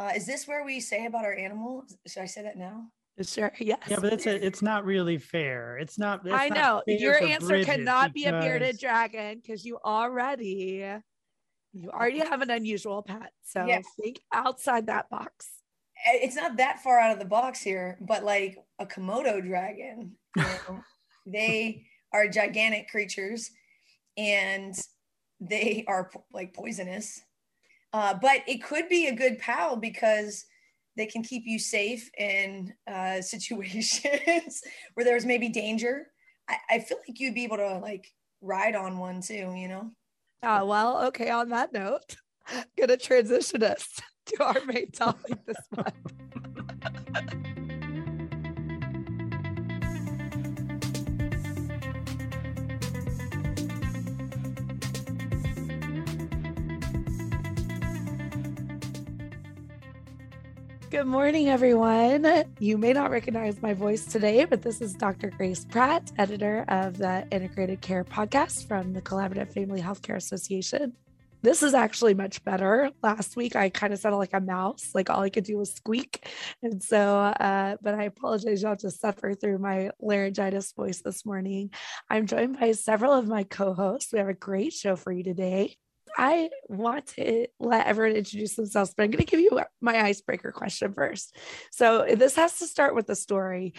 Uh, is this where we say about our animal? Should I say that now? Sure. Yes. Yeah, but it's a, it's not really fair. It's not. it's I know fair your answer Bridget cannot be a bearded dragon because you already you already have an unusual pet. So Yes. think outside that box. It's not that far out of the box here, but like a Komodo dragon, you know, they are gigantic creatures and they are like poisonous. Uh, but it could be a good pal because they can keep you safe in uh, situations where there's maybe danger. I, I feel like you'd be able to like ride on one too, you know? Uh, well, okay. On that note, gonna transition us to our main topic this month. Good morning, everyone. You may not recognize my voice today, but this is Dr. Grace Pratt, editor of the Integrated Care podcast from the Collaborative Family Healthcare Association. This is actually much better. Last week, I kind of sounded like a mouse, like all I could do was squeak. And so, uh, but I apologize. y'all, to suffer through my laryngitis voice this morning. I'm joined by several of my co hosts. We have a great show for you today. I want to let everyone introduce themselves, but I'm going to give you my icebreaker question first. So this has to start with the story.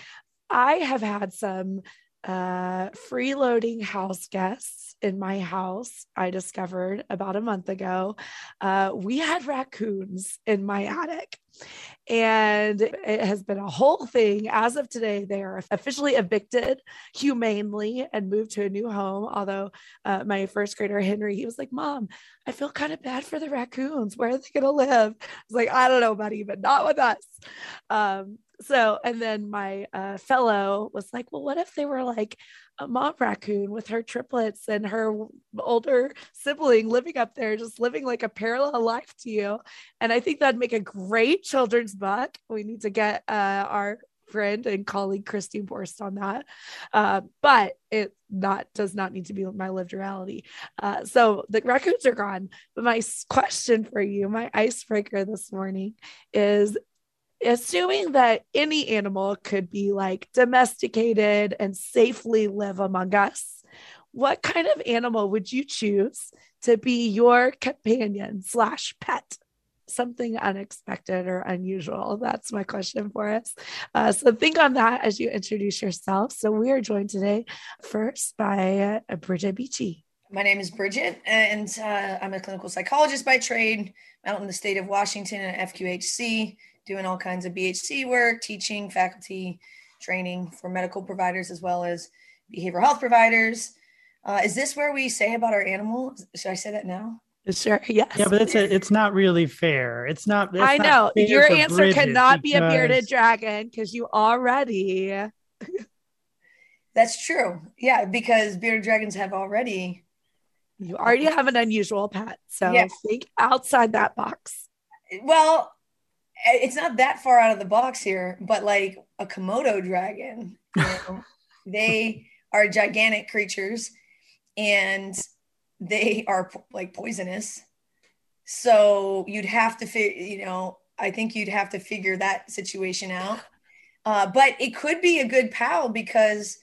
I have had some uh, freeloading house guests in my house. I discovered about a month ago. Uh, we had raccoons in my attic. And it has been a whole thing. As of today, they are officially evicted humanely and moved to a new home. Although uh, my first grader Henry, he was like, "Mom, I feel kind of bad for the raccoons. Where are they going to live?" I was like, "I don't know, buddy, but not with us." Um, so, and then my uh, fellow was like, "Well, what if they were like mom raccoon with her triplets and her older sibling living up there, just living like a parallel life to you?" And I think that'd make a great children's book. We need to get uh, our friend and colleague Christine Borst on that. Uh, but it not does not need to be my lived reality. Uh, so the raccoons are gone. But my question for you, my icebreaker this morning is assuming that any animal could be like domesticated and safely live among us, what kind of animal would you choose to be your companion slash pet? Something unexpected or unusual. That's my question for us. Uh, so think on that as you introduce yourself. So we are joined today first by uh, Bridget Beachy. My name is Bridget, and uh, I'm a clinical psychologist by trade out in the state of Washington at FQHC, doing all kinds of BHC work, teaching, faculty training for medical providers as well as behavioral health providers. Uh, is this where we say about our animal? Should I say that now? Sure. Yes. Yeah, but it's a, it's not really fair. It's not. it's I know fair your answer Bridget cannot be a bearded dragon because you already That's true. Yeah, because bearded dragons have already. you already have an unusual pet. So Yes. think outside that box. Well, it's not that far out of the box here, but like a Komodo dragon, you know, they are gigantic creatures and they are po- like poisonous. So you'd have to figure, you know, I think you'd have to figure that situation out. Uh, but it could be a good pal because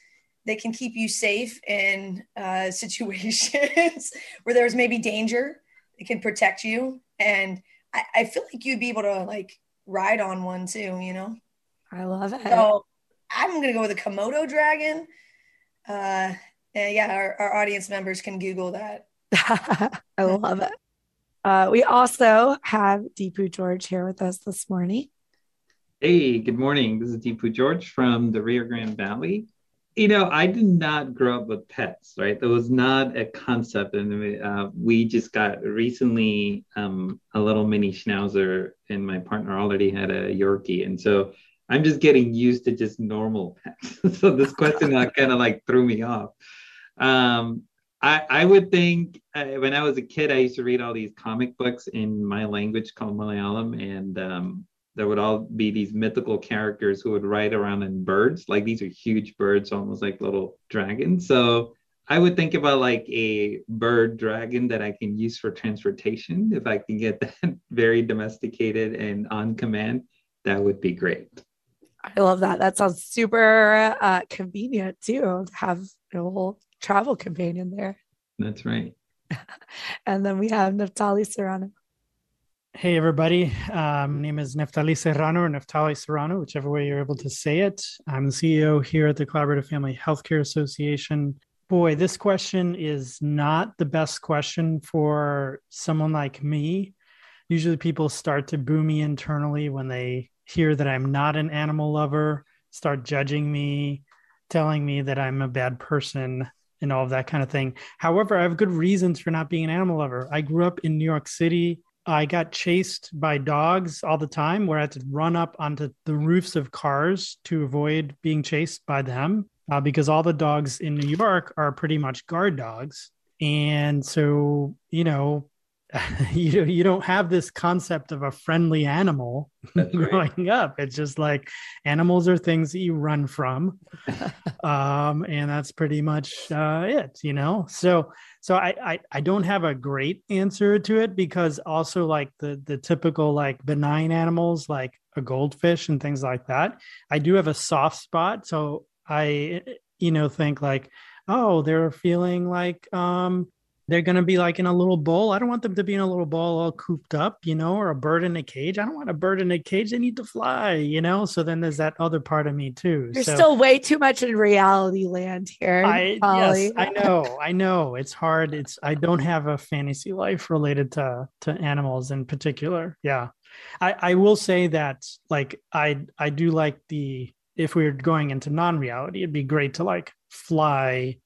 they can keep you safe in uh, situations where there's maybe danger. It can protect you. And I, I feel like you'd be able to like ride on one too, you know? I love it. So I'm going to go with a Komodo dragon. Uh, and yeah, our, our audience members can Google that. I love it. Uh, we also have Deepu George here with us this morning. Hey, good morning. This is Deepu George from the Rio Grande Valley. You know, I did not grow up with pets, right? That was not a concept. And uh, we just got recently um, a little mini schnauzer, and my partner already had a Yorkie. And so I'm just getting used to just normal pets. so this question kind of like threw me off. Um, I, I would think uh, when I was a kid, I used to read all these comic books in my language called Malayalam, and um, there would all be these mythical characters who would ride around in birds. Like these are huge birds, almost like little dragons. So I would think about like a bird dragon that I can use for transportation. If I can get that very domesticated and on command, that would be great. I love that. That sounds super uh, convenient too to have a whole travel companion there. That's right. and then we have Neftali Serrano. Hey, everybody. Um, my name is Neftali Serrano or Neftali Serrano, whichever way you're able to say it. I'm the CEO here at the Collaborative Family Healthcare Association. Boy, this question is not the best question for someone like me. Usually people start to boo me internally when they hear that I'm not an animal lover, start judging me, telling me that I'm a bad person and all of that kind of thing. However, I have good reasons for not being an animal lover. I grew up in New York City. I got chased by dogs all the time where I had to run up onto the roofs of cars to avoid being chased by them uh, because all the dogs in New York are pretty much guard dogs. And so, you know, you you don't have this concept of a friendly animal growing up. It's just like animals are things that you run from, um, and that's pretty much uh, it. You know, so so I, I I don't have a great answer to it because also like the the typical like benign animals like a goldfish and things like that. I do have a soft spot, so I you know think like oh they're feeling like um they're going to be like in a little bowl. I don't want them to be in a little bowl all cooped up, you know, or a bird in a cage. I don't want a bird in a cage. They need to fly, you know. So then there's that other part of me too. You're so, still way too much in reality land here. I yes, I know, I know. It's hard. It's I don't have a fantasy life related to to animals in particular. Yeah, I I will say that like I I do like the if we we're going into non-reality, it'd be great to like fly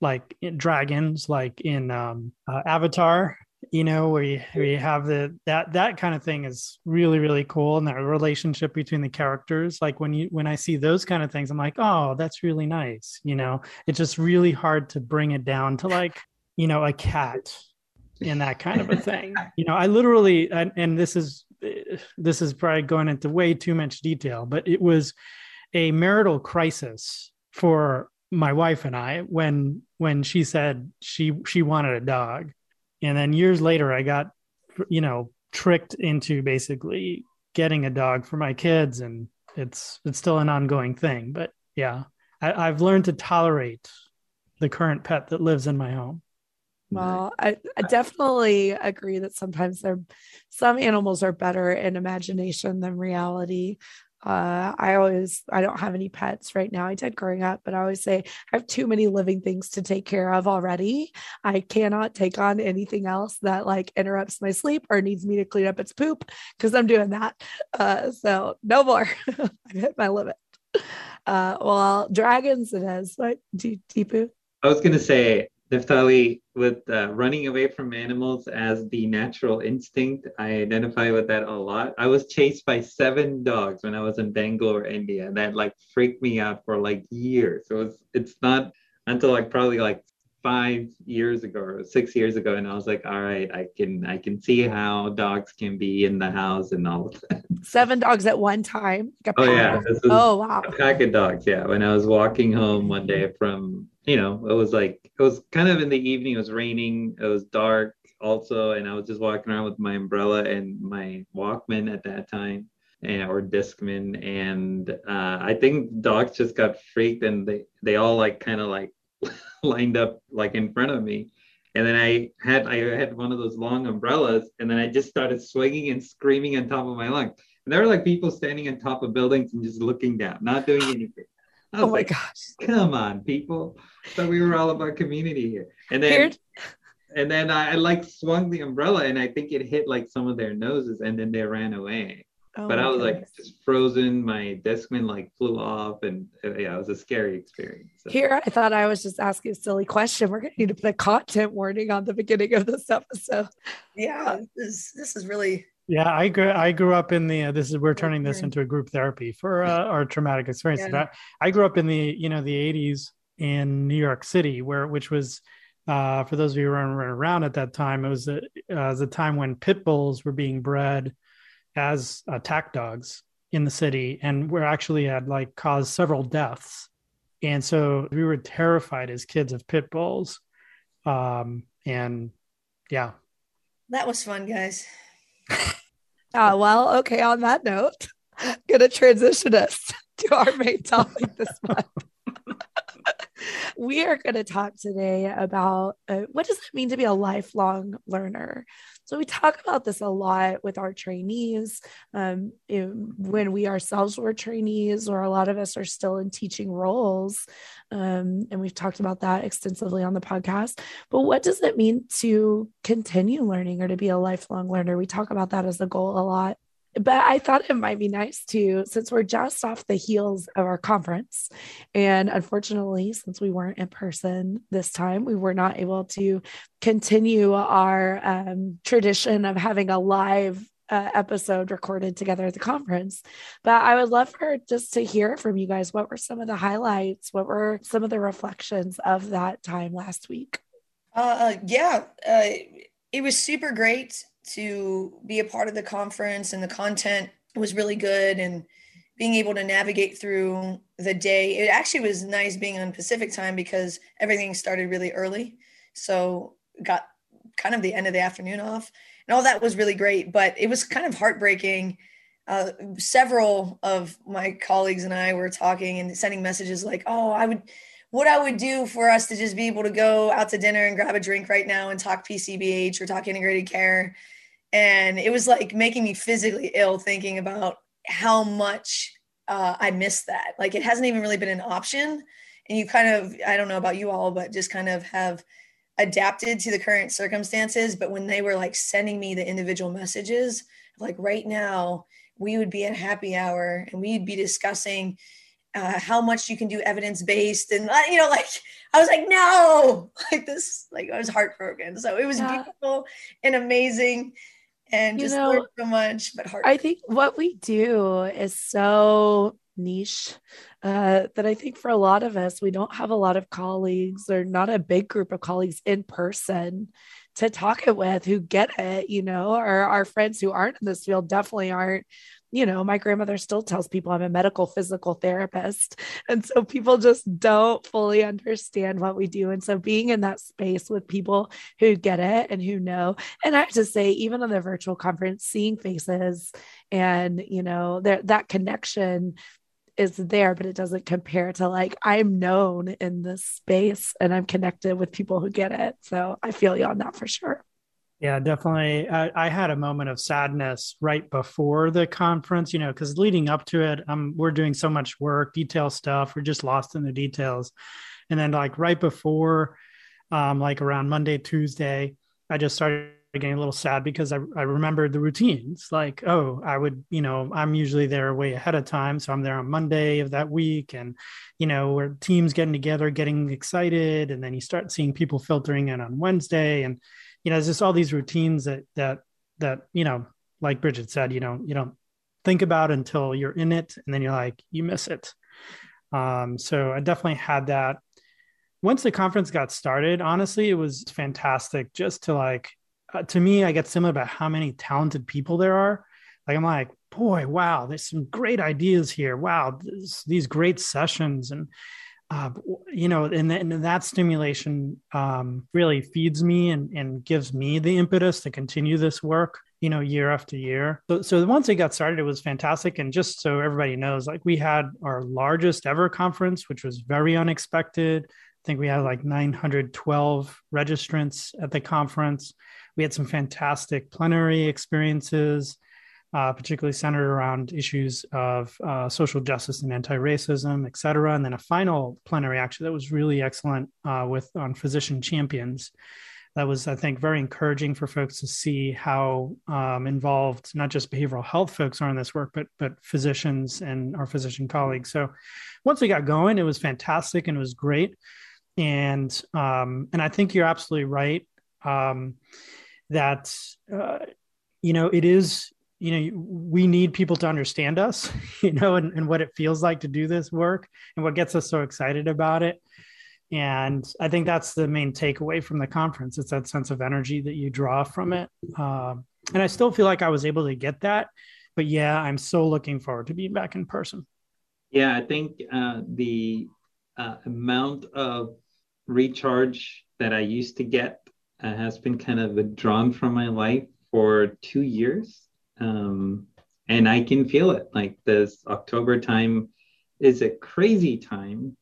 like dragons, like in um, uh, Avatar, you know, where you, where you have the that that kind of thing is really really cool, and that relationship between the characters. Like when you when I see those kind of things, I'm like, oh, that's really nice. You know, it's just really hard to bring it down to like you know a cat in that kind of a thing. you know, I literally and, and this is this is probably going into way too much detail, but it was a marital crisis for my wife and I when when she said she she wanted a dog, and then years later I got you know tricked into basically getting a dog for my kids, and it's it's still an ongoing thing. But yeah, I, I've learned to tolerate the current pet that lives in my home. Well, I, I, definitely agree that sometimes they're some animals are better in imagination than reality uh, I always I don't have any pets right now. I did growing up, but I always say I have too many living things to take care of already. I cannot take on anything else that like interrupts my sleep or needs me to clean up its poop because I'm doing that. Uh, so no more. I've hit my limit. Uh, well, dragons it is. What Deepu? I was gonna say Neftali, with uh, running away from animals as the natural instinct, I identify with that a lot. I was chased by seven dogs when I was in Bangalore, India. That like freaked me out for like years. So it's it's not until like probably like five years ago or six years ago, and I was like, all right, I can I can see how dogs can be in the house and all of that. Seven dogs at one time. Like oh yeah. oh wow. A pack of dogs. Yeah. When I was walking home one day from you know, it was like it was kind of in the evening. It was raining. It was dark also, and I was just walking around with my umbrella and my Walkman at that time, and, or Discman, and uh, I think dogs just got freaked, and they they all like kind of like lined up like in front of me. And then I had I had one of those long umbrellas, and then I just started swinging and screaming on top of my lungs. And there were like people standing on top of buildings and just looking down, not doing anything oh my like, gosh. Come on, people. So we were all about community here. And then Here? and then I, I, like swung the umbrella and I think it hit like some of their noses and then they ran away. Oh but I was goodness. like just frozen. My Discman like flew off, and uh, yeah, it was a scary experience. So. Here, I thought I was just asking a silly question. We're going to need to put a content warning on the beginning of this episode. Yeah, this, this is really yeah, I grew I grew up in the uh, this is we're turning this into a group therapy for uh, our traumatic experience. Yeah. I grew up in the you know the 80s in New York City where which was uh, for those of you who were around at that time it was a, uh, was a time when pit bulls were being bred as attack dogs in the city and were actually had like caused several deaths And so we were terrified as kids of pit bulls. Um, and yeah. That was fun, guys. Uh, well, okay, on that note, gonna transition us to our main topic this month. We are going to talk today about uh, what does it mean to be a lifelong learner? So we talk about this a lot with our trainees um, when we ourselves were trainees or a lot of us are still in teaching roles um, and we've talked about that extensively on the podcast. But what does it mean to continue learning or to be a lifelong learner? We talk about that as a goal a lot but I thought it might be nice to, since we're just off the heels of our conference. And unfortunately, since we weren't in person this time, we were not able to continue our um, tradition of having a live uh, episode recorded together at the conference. But I would love for just to hear from you guys. What were some of the highlights? What were some of the reflections of that time last week? Uh, uh yeah, uh, it was super great to be a part of the conference and the content was really good and being able to navigate through the day. It actually was nice being on Pacific time because everything started really early. So got kind of the end of the afternoon off and all that was really great, but it was kind of heartbreaking. Uh, several of my colleagues and I were talking and sending messages like, "Oh, I would what I would do for us to just be able to go out to dinner and grab a drink right now and talk PCBH or talk integrated care and it was like making me physically ill thinking about how much uh, I missed that. Like it hasn't even really been an option, and you kind of I don't know about you all, but just kind of have adapted to the current circumstances. But when they were like sending me the individual messages, like right now we would be at happy hour and we'd be discussing uh, how much you can do evidence based and uh, you know like i was like no like this like i was heartbroken so it was yeah. beautiful and amazing and just know, learn so much, but hard. I think what we do is so niche uh, that I think for a lot of us, we don't have a lot of colleagues or not a big group of colleagues in person to talk it with who get it, you know, or our friends who aren't in this field definitely aren't you know, my grandmother still tells people I'm a medical physical therapist. And so people just don't fully understand what we do. And so being in that space with people who get it and who know, and I have to say, even on the virtual conference, seeing faces and, you know, that connection is there, but it doesn't compare to like I'm known in this space and I'm connected with people who get it. So I feel you on that for sure. Yeah, definitely. I, I, had a moment of sadness right before the conference, you know, because leading up to it, um, we're doing so much work, detail stuff. We're just lost in the details. And then, like, right before, um, like around Monday, Tuesday, I just started getting a little sad because I, I remembered the routines. Like, oh, I would, you know, I'm usually there way ahead of time. So I'm there on Monday of that week. And, you know, where teams getting together, getting excited. And then you start seeing people filtering in on Wednesday. And, you know, there's just all these routines that that that you know, like Bridget said, you know, you don't think about until you're in it, and then you're like, you miss it. Um, so I definitely had that. Once the conference got started, honestly, it was fantastic. Just to like, uh, to me, I get similar about how many talented people there are. Like I'm like, boy, wow, there's some great ideas here. Wow, these great sessions and uh, you know, and, and that stimulation um, really feeds me and, and gives me the impetus to continue this work, you know, year after year. So, so once it got started, it was fantastic. And just so everybody knows, like we had our largest ever conference, which was very unexpected. I think we had like 912 registrants at the conference. We had some fantastic plenary experiences uh, particularly centered around issues of uh, social justice and anti-racism, et cetera. And then a final plenary action that was really excellent uh, with on physician champions. That was, I think, very encouraging for folks to see how um, involved not just behavioral health folks are in this work, but but physicians and our physician colleagues. So once we got going, it was fantastic and it was great. And um, and I think you're absolutely right um, that uh, you know it is you know we need people to understand us you know and, and what it feels like to do this work and what gets us so excited about it. And i think that's the main takeaway from the conference. It's that sense of energy that you draw from it. Um, and i still feel like i was able to get that but yeah i'm so looking forward to being back in person. Yeah i think uh, the uh, amount of recharge that I used to get uh, has been kind of withdrawn from my life for two years. Um, and I can feel it. Like this October time is a crazy time,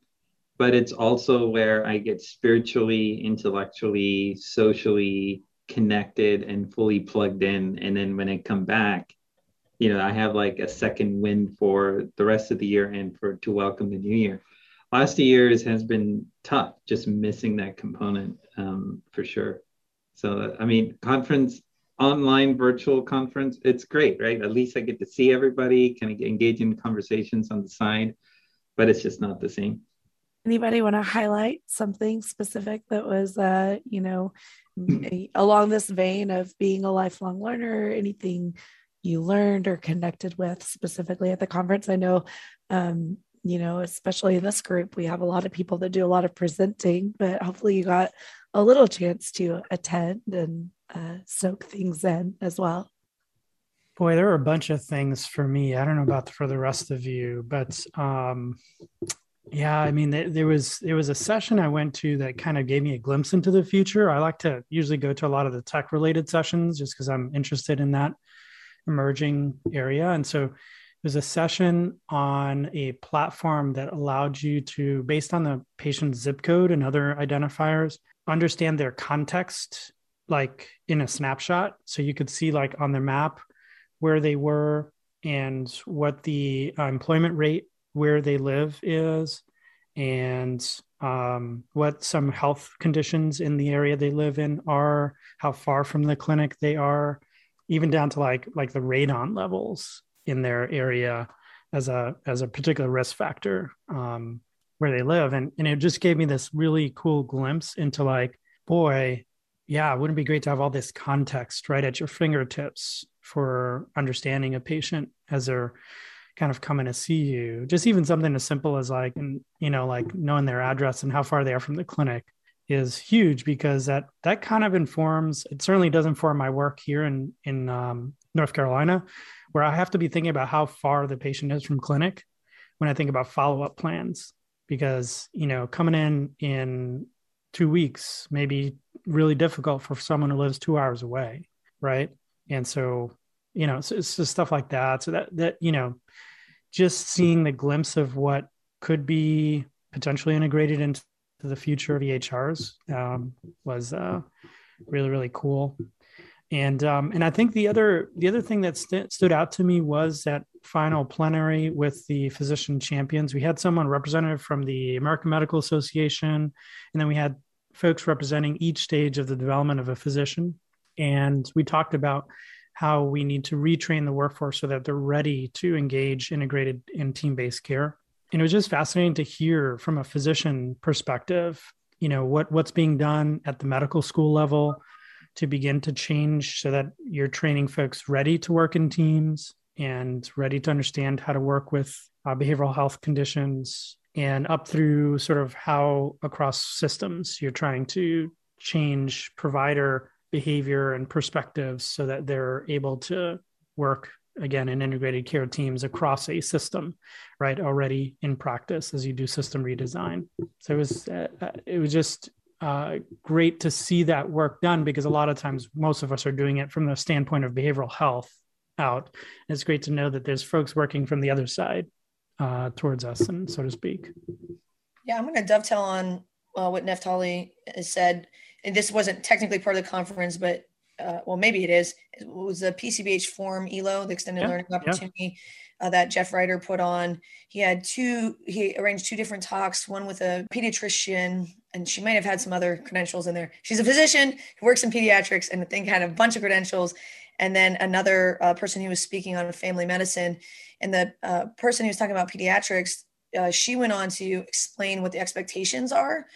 but it's also where I get spiritually, intellectually, socially connected and fully plugged in. And then when I come back, you know, I have like a second wind for the rest of the year and for to welcome the new year. Last years has been tough, just missing that component um, for sure. So, I mean, conference, online virtual conference, it's great, right? At least I get to see everybody, kind of engage in conversations on the side, but it's just not the same. Anybody want to highlight something specific that was, uh, you know, along this vein of being a lifelong learner, anything you learned or connected with specifically at the conference? I know, um, you know, especially in this group, we have a lot of people that do a lot of presenting, but hopefully you got a little chance to attend and uh, soak things in as well. Boy, there were a bunch of things for me. I don't know about for the rest of you, but um, yeah, I mean, there was there was a session I went to that kind of gave me a glimpse into the future. I like to usually go to a lot of the tech related sessions just because I'm interested in that emerging area, and so there's a session on a platform that allowed you to, based on the patient's zip code and other identifiers, understand their context like in a snapshot. So you could see like on their map where they were and what the uh, employment rate where they live is and um, what some health conditions in the area they live in are how far from the clinic they are even down to like like the radon levels in their area as a as a particular risk factor. Um, where they live. And and it just gave me this really cool glimpse into like boy yeah wouldn't it be great to have all this context right at your fingertips for understanding a patient as they're kind of coming to see you? Just even something as simple as like and you know like knowing their address and how far they are from the clinic is huge because that that kind of informs it certainly does inform my work here in in um, north carolina where i have to be thinking about how far the patient is from clinic when i think about follow-up plans because you know coming in in two weeks may be really difficult for someone who lives two hours away right? And so you know it's just stuff like that. So that that you know just seeing the glimpse of what could be potentially integrated into the future of EHRs um, was uh, really really cool. And um, and I think the other the other thing that st- stood out to me was that final plenary with the physician champions. We had someone representative from the American Medical Association, and then we had folks representing each stage of the development of a physician. And we talked about how we need to retrain the workforce so that they're ready to engage integrated and team-based care. And it was just fascinating to hear from a physician perspective, you know, what what's being done at the medical school level to begin to change so that you're training folks ready to work in teams and ready to understand how to work with uh, behavioral health conditions and up through sort of how across systems you're trying to change provider behavior and perspectives so that they're able to work again in integrated care teams across a system right already in practice as you do system redesign. So it was uh, uh it was just uh, great to see that work done because a lot of times most of us are doing it from the standpoint of behavioral health out. And it's great to know that there's folks working from the other side uh, towards us, and so to speak. Yeah, I'm going to dovetail on uh, what Neftali has said. And this wasn't technically part of the conference, but uh, well, maybe it is. It was the PCBH Forum ELO, the extended yeah, learning opportunity yeah. uh, that Jeff Reiter put on. He had two, he arranged two different talks, one with a pediatrician, and she might have had some other credentials in there. She's a physician who works in pediatrics and I think had a bunch of credentials. And then another uh, person who was speaking on family medicine. And the uh, person who was talking about pediatrics, uh, she went on to explain what the expectations are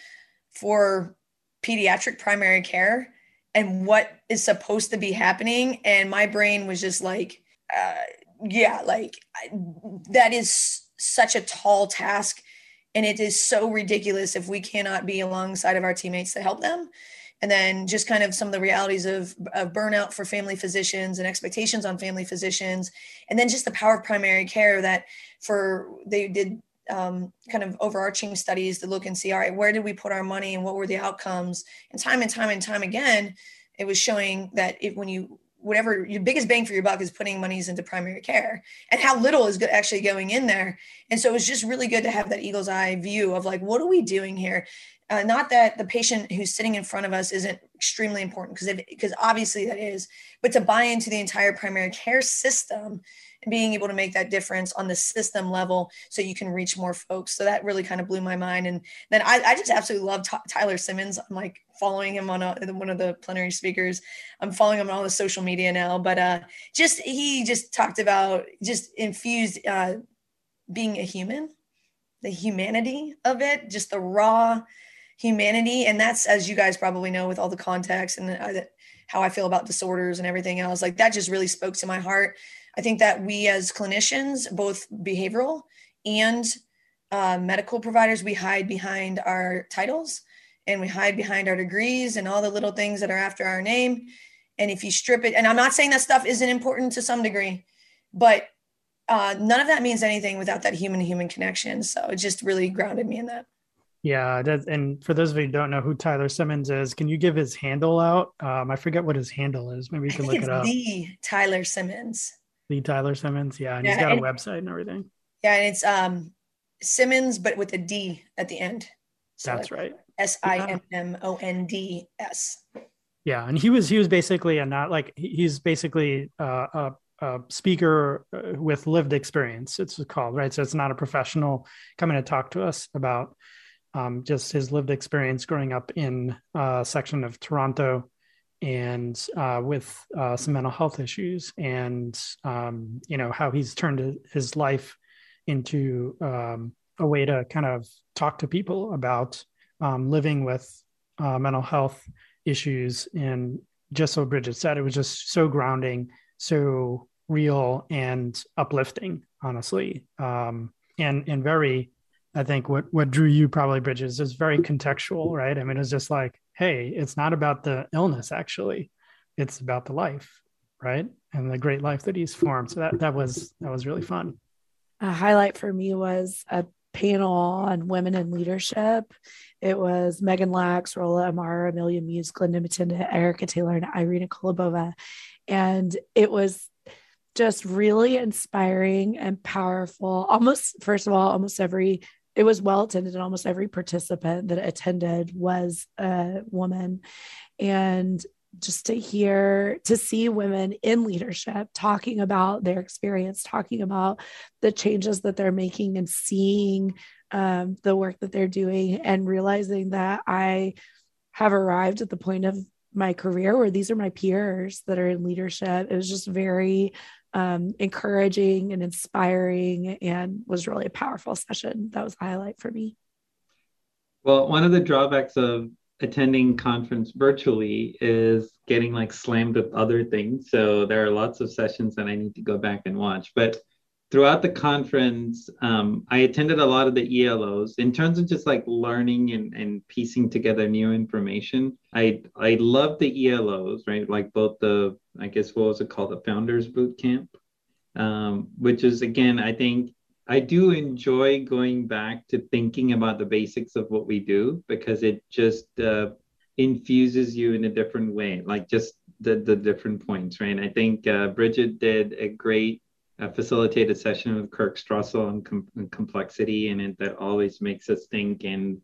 for pediatric primary care and what is supposed to be happening and my brain was just like uh, yeah like I, that is such a tall task and it is so ridiculous if we cannot be alongside of our teammates to help them and then just kind of some of the realities of, of burnout for family physicians and expectations on family physicians. And then just the power of primary care that for they did um, kind of overarching studies to look and see, all right, where did we put our money and what were the outcomes? And time and time and time again, it was showing that if when you whatever your biggest bang for your buck is putting monies into primary care and how little is actually going in there. And so it was just really good to have that eagle's eye view of like what are we doing here uh, not that the patient who's sitting in front of us isn't extremely important because because obviously that is but to buy into the entire primary care system and being able to make that difference on the system level so you can reach more folks. So that really kind of blew my mind. And then i, I just absolutely love T- tyler Simmonds. I'm like following him on a, one of the plenary speakers. I'm following him on all the social media now but uh just he just talked about just infused uh being a human the humanity of it just the raw humanity and that's as you guys probably know with all the context and uh, how i feel about disorders and everything else like that just really spoke to my heart. I think that we as clinicians both behavioral and uh, medical providers we hide behind our titles and we hide behind our degrees and all the little things that are after our name. And if you strip it and i'm not saying that stuff isn't important to some degree but uh, none of that means anything without that human to human connection. So it just really grounded me in that yeah, that, and for those of you who don't know who Tyler Simmonds is, can you give his handle out? Um, I forget what his handle is. Maybe you can look it up. The Tyler Simmonds. The Tyler Simmonds, yeah, and yeah, he's got and, a website and everything. Yeah, and it's um Simmons, but with a D at the end. So That's right. S I M M O N D S. Yeah, and he was he was basically a not like he's basically uh, a a speaker uh, with lived experience. It's called right. So it's not a professional coming to talk to us about um, just his lived experience growing up in a section of Toronto and uh, with uh, some mental health issues, and um, you know how he's turned his life into um, a way to kind of talk to people about um, living with uh, mental health issues. And just so Bridget said, it was just so grounding, so real, and uplifting, honestly, um, and and very I think what what drew you probably Bridges is very contextual, right? I mean, it's just like, hey, it's not about the illness actually, it's about the life, right? And the great life that he's formed. So that that was that was really fun. A highlight for me was a panel on women in leadership. It was Megan Lax, Rolla Amara, Amelia Muse, Glenda Matinda, Erica Taylor, and Irina Kolobova. And it was just really inspiring and powerful. Almost, first of all, almost every it was well attended and almost every participant that attended was a woman. And just to hear to see women in leadership talking about their experience talking about the changes that they're making and seeing um, the work that they're doing and realizing that i have arrived at the point of my career where these are my peers that are in leadership. It was just very um, encouraging and inspiring and was really a powerful session. That was a highlight for me. Well, one of the drawbacks of attending conference virtually is getting like slammed with other things. So there are lots of sessions that I need to go back and watch. But throughout the conference, um, I attended a lot of the ELOs in terms of just like learning and, and piecing together new information. I I love the ELOs, right? Like both the I guess what was it called, the Founders Boot Camp, um, which is again I think I do enjoy going back to thinking about the basics of what we do because it just uh, infuses you in a different way, like just the the different points, right? I think uh, Bridget did a great a facilitated session with Kirk Strosahl on, com- complexity, and it, that always makes us think and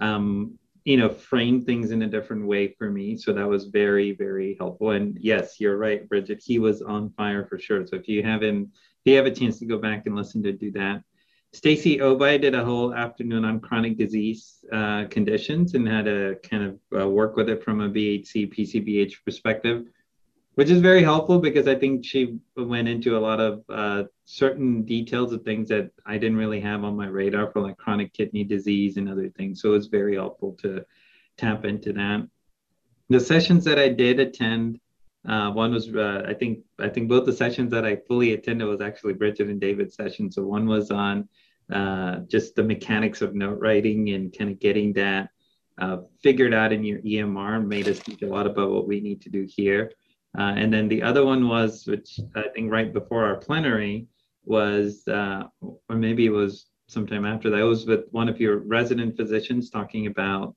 um, you know frame things in a different way for me. So that was very very helpful. And yes, you're right, Bridget. He was on fire for sure. So if you haven't, if you have a chance to go back and listen to do that. Stacy Ogbeide did a whole afternoon on chronic disease uh, conditions and had to kind of uh, work with it from a BHC PCBH perspective which is very helpful because I think she went into a lot of uh, certain details of things that I didn't really have on my radar for like chronic kidney disease and other things. So it was very helpful to tap into that. The sessions that I did attend, uh, one was uh, I think I think both the sessions that I fully attended was actually Bridget and David's session. So one was on uh, just the mechanics of note writing and kind of getting that uh, figured out in your EMR made us think a lot about what we need to do here. Uh, and then the other one was, which I think right before our plenary was, uh, or maybe it was sometime after that. It was with one of your resident physicians talking about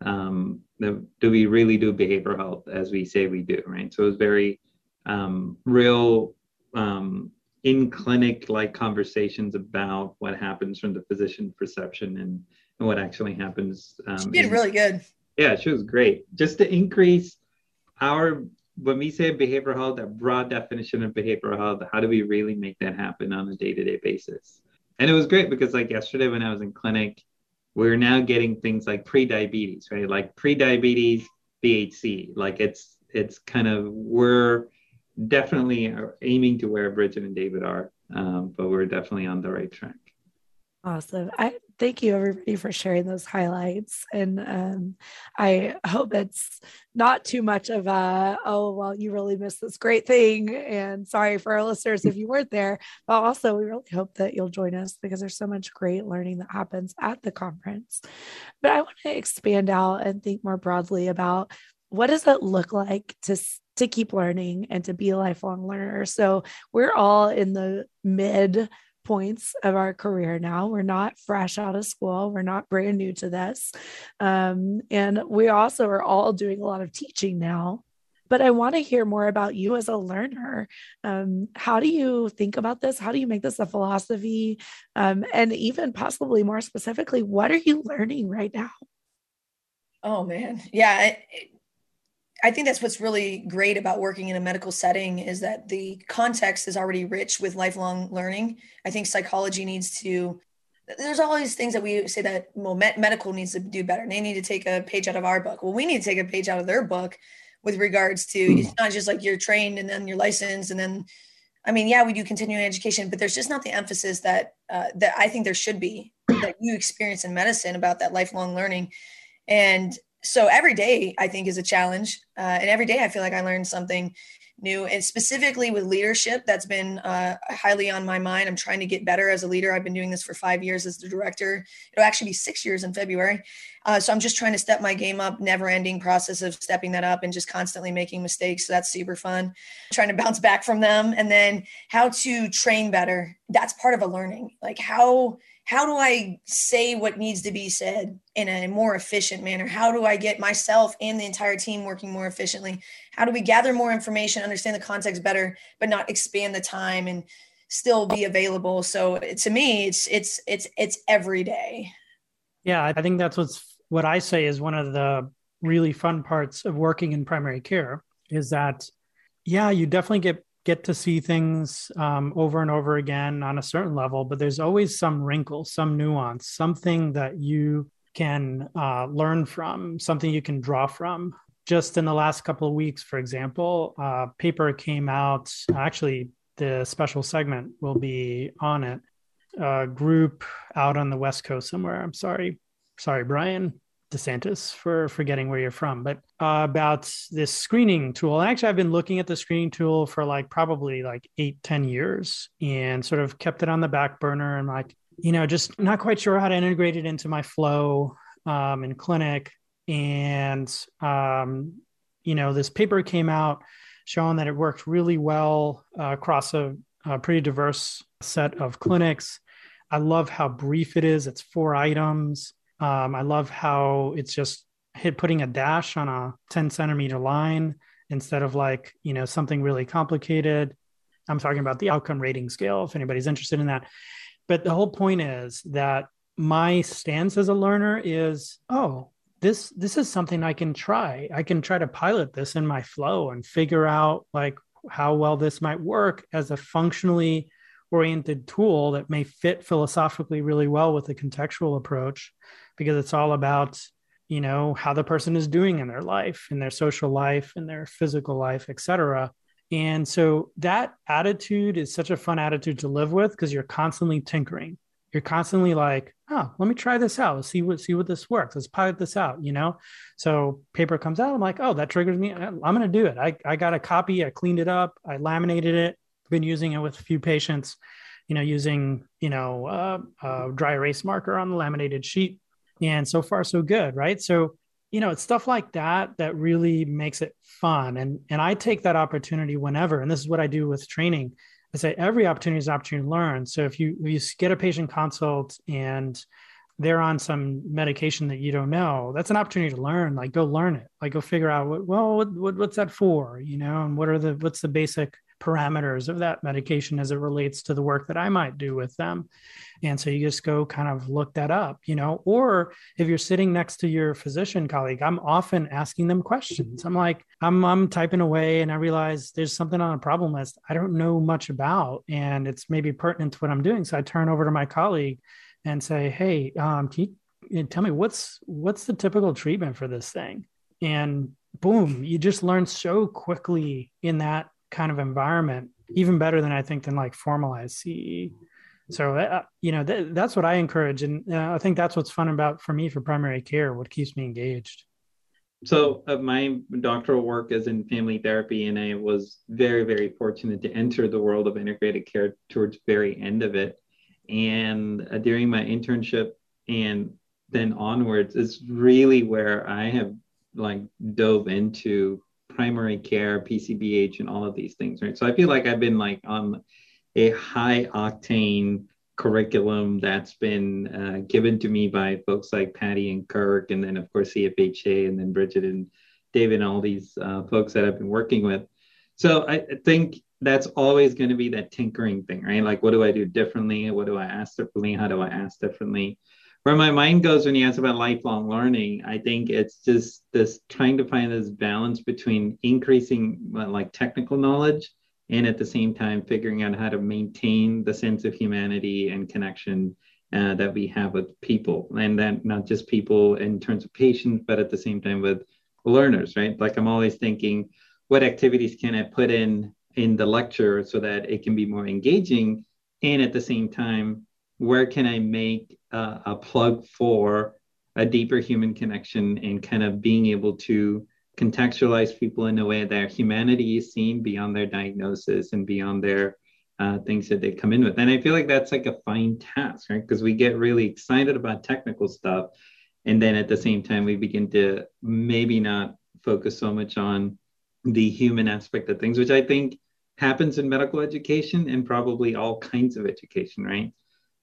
um, the, do we really do behavioral health as we say we do, right? So it was very um, real um, in clinic like conversations about what happens from the physician perception and, and what actually happens. Um, she did really good. Yeah, she was great. Just to increase our when we say behavioral health, that broad definition of behavioral health, how do we really make that happen on a day-to-day basis? And it was great because like yesterday when I was in clinic, we're now getting things like pre-diabetes, right? Like pre-diabetes, BHC. Like it's it's kind of we're definitely aiming to where Bridget and David are, um, but we're definitely on the right track. Awesome. I thank you everybody for sharing those highlights. And um, I hope it's not too much of a, oh, well, you really missed this great thing. And sorry for our listeners if you weren't there. But also, we really hope that you'll join us because there's so much great learning that happens at the conference. But I want to expand out and think more broadly about what does it look like to to keep learning and to be a lifelong learner so we're all in the mid points of our career now. We're not fresh out of school, we're not brand new to this. Um, and we also are all doing a lot of teaching now. But I want to hear more about you as a learner. Um, how do you think about this? How do you make this a philosophy? Um, and even possibly more specifically, what are you learning right now? Oh, man. Yeah. It, I think that's what's really great about working in a medical setting is that the context is already rich with lifelong learning. I think psychology needs to there's all these things that we say that well, medical needs to do better. and They need to take a page out of our book. Well, we need to take a page out of their book with regards to it's not just like you're trained and then you're licensed and then I mean, yeah, we do continuing education, but there's just not the emphasis that uh, that I think there should be that you experience in medicine about that lifelong learning. And so every day I think is a challenge, uh, and every day I feel like I learn something new. And specifically with leadership, that's been uh, highly on my mind. I'm trying to get better as a leader. I've been doing this for five years as the director. It'll actually be six years in February. Uh, so I'm just trying to step my game up. Never ending process of stepping that up and just constantly making mistakes. So that's super fun. Trying to bounce back from them, and then how to train better. That's part of a learning. Like how how do I say what needs to be said in a more efficient manner? How do I get myself and the entire team working more efficiently? How do we gather more information, understand the context better, but not expand the time and still be available? So to me, it's it's it's it's every day. Yeah, I think that's what's what I say is one of the really fun parts of working in primary care is that yeah, you definitely get get to see things um, over and over again on a certain level, but there's always some wrinkle, some nuance, something that you can uh, learn from, something you can draw from. Just in the last couple of weeks, for example, uh, paper came out. Actually, the special segment will be on it. A group out on the West Coast somewhere. I'm sorry. Sorry, Brian. DeSantis for forgetting where you're from, but uh, about this screening tool. Actually, I've been looking at the screening tool for like probably like eight, ten years and sort of kept it on the back burner and like, you know, just not quite sure how to integrate it into my flow um, in clinic. And, um, you know, this paper came out showing that it worked really well uh, across a, a pretty diverse set of clinics. I love how brief it is. It's four items um, I love how it's just hit putting a dash on a 10 centimeter line instead of like, you know, something really complicated. I'm talking about the outcome rating scale if anybody's interested in that. But the whole point is that my stance as a learner is, oh, this this is something I can try. I can try to pilot this in my flow and figure out like how well this might work as a functionally oriented tool that may fit philosophically really well with the contextual approach because it's all about you know how the person is doing in their life in their social life in their physical life etc and so that attitude is such a fun attitude to live with because you're constantly tinkering. You're constantly like oh let me try this out. Let's see what see what this works. Let's pilot this out you know? So paper comes out i'm like oh that triggers me. I'm going to do it. I, I got a copy. I cleaned it up. I laminated it. Been using it with a few patients you know using you know uh, a dry erase marker on the laminated sheet and so far so good right so you know it's stuff like that that really makes it fun and and i take that opportunity whenever and this is what i do with training I say every opportunity is an opportunity to learn. So if you if you get a patient consult and they're on some medication that you don't know, that's an opportunity to learn. Like go learn it. Like go figure out what well what, what what's that for, you know, and what are the what's the basic parameters of that medication as it relates to the work that I might do with them. And so you just go kind of look that up, you know, or if you're sitting next to your physician colleague, I'm often asking them questions. I'm like, I'm, I'm typing away and I realize there's something on a problem list I don't know much about and it's maybe pertinent to what I'm doing. So I turn over to my colleague and say, Hey, um, can you tell me what's, what's the typical treatment for this thing? And boom, you just learn so quickly in that kind of environment, even better than I think than like formalized CE. So, uh, you know, th- that's what I encourage. And uh, I think that's what's fun about for me for primary care, what keeps me engaged. So, uh, my doctoral work is in family therapy, and I was very, very fortunate to enter the world of integrated care towards very end of it. And uh, during my internship and then onwards is really where I have like dove into primary care, PCBH, and all of these things, right? So I feel like I've been like on a high octane curriculum that's been uh, given to me by folks like Patty and Kirk, and then of course CFHA, and then Bridget and David, and all these uh, folks that I've been working with. So I think that's always going to be that tinkering thing, right? Like, what do I do differently? What do I ask differently? How do I ask differently? Where my mind goes when you ask about lifelong learning, I think it's just this trying to find this balance between increasing like technical knowledge and at the same time figuring out how to maintain the sense of humanity and connection uh, that we have with people. And then not just people in terms of patients but at the same time with learners right? Like i'm always thinking what activities can i put in in the lecture so that it can be more engaging and at the same time where can i make uh, a plug for a deeper human connection and kind of being able to contextualize people in a way that humanity is seen beyond their diagnosis and beyond their uh, things that they come in with. And I feel like that's like a fine task, right? Because we get really excited about technical stuff. And then at the same time, we begin to maybe not focus so much on the human aspect of things, which I think happens in medical education and probably all kinds of education, right?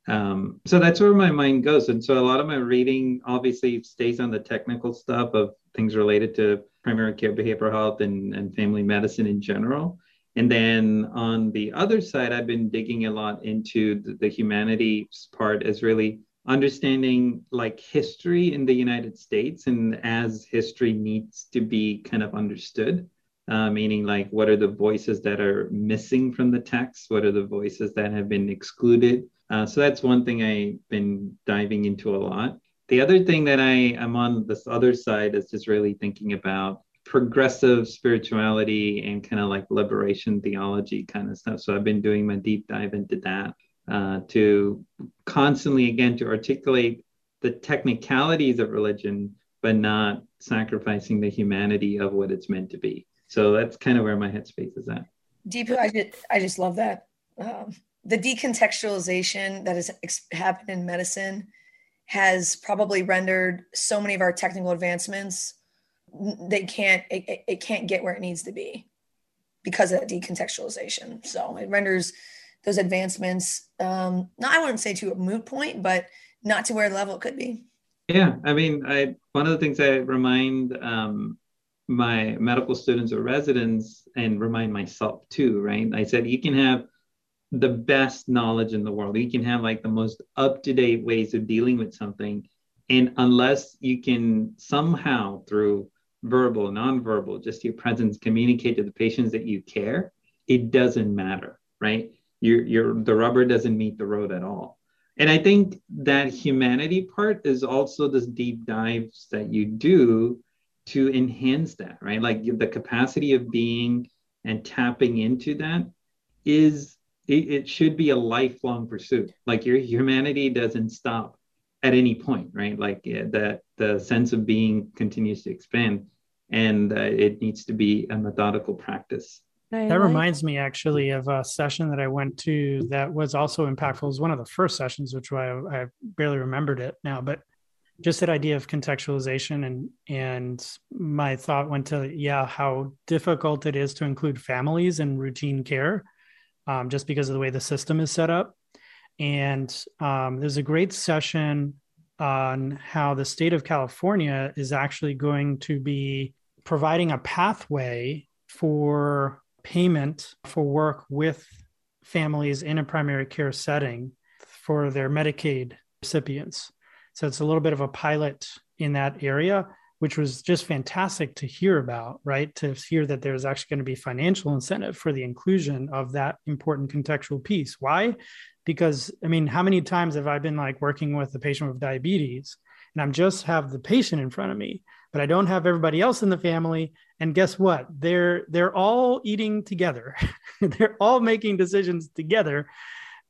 Um, so that's where my mind goes. And so a lot of my reading obviously stays on the technical stuff of things related to primary care behavioral health and, and family medicine in general. And then on the other side, I've been digging a lot into the, the humanities part as really understanding like history in the United States and as history needs to be kind of understood. Uh, meaning like what are the voices that are missing from the text what are the voices that have been excluded uh, so that's one thing I've been diving into a lot. The other thing that I am on this other side is just really thinking about progressive spirituality and kind of like liberation theology kind of stuff. So I've been doing my deep dive into that uh, to constantly, again, to articulate the technicalities of religion, but not sacrificing the humanity of what it's meant to be. So that's kind of where my headspace is at. Deepu, I just, I just love that. Um, the decontextualization that has happened in medicine has probably rendered so many of our technical advancements they can't it, it can't get where it needs to be because of that decontextualization. So it renders those advancements um not i wouldn't say to a moot point but not to where the level it could be. Yeah i mean i one of the things i remind um my medical students or residents and remind myself too right? I said you can have the best knowledge in the world. You can have like the most up to date ways of dealing with something. And unless you can somehow, through verbal, nonverbal, just your presence, communicate to the patients that you care, it doesn't matter, right? You're, you're, the rubber doesn't meet the road at all. And I think that humanity part is also this deep dives that you do to enhance that, right? Like the capacity of being and tapping into that is it, it should be a lifelong pursuit. Like your humanity doesn't stop at any point, right? Like that the sense of being continues to expand, and uh, it needs to be a methodical practice. that like reminds me actually of a session that I went to that was also impactful. It was one of the first sessions, which I, I barely remembered it now, but just that idea of contextualization and and my thought went to yeah how difficult it is to include families in routine care um, just because of the way the system is set up. And um, there's a great session on how the state of California is actually going to be providing a pathway for payment for work with families in a primary care setting for their Medicaid recipients. So it's a little bit of a pilot in that area, which was just fantastic to hear about, right? To hear that there's actually going to be financial incentive for the inclusion of that important contextual piece. Why? Because, I mean, how many times have I been like working with a patient with diabetes and I'm just have the patient in front of me, but I don't have everybody else in the family. And guess what? They're they're all eating together. they're all making decisions together.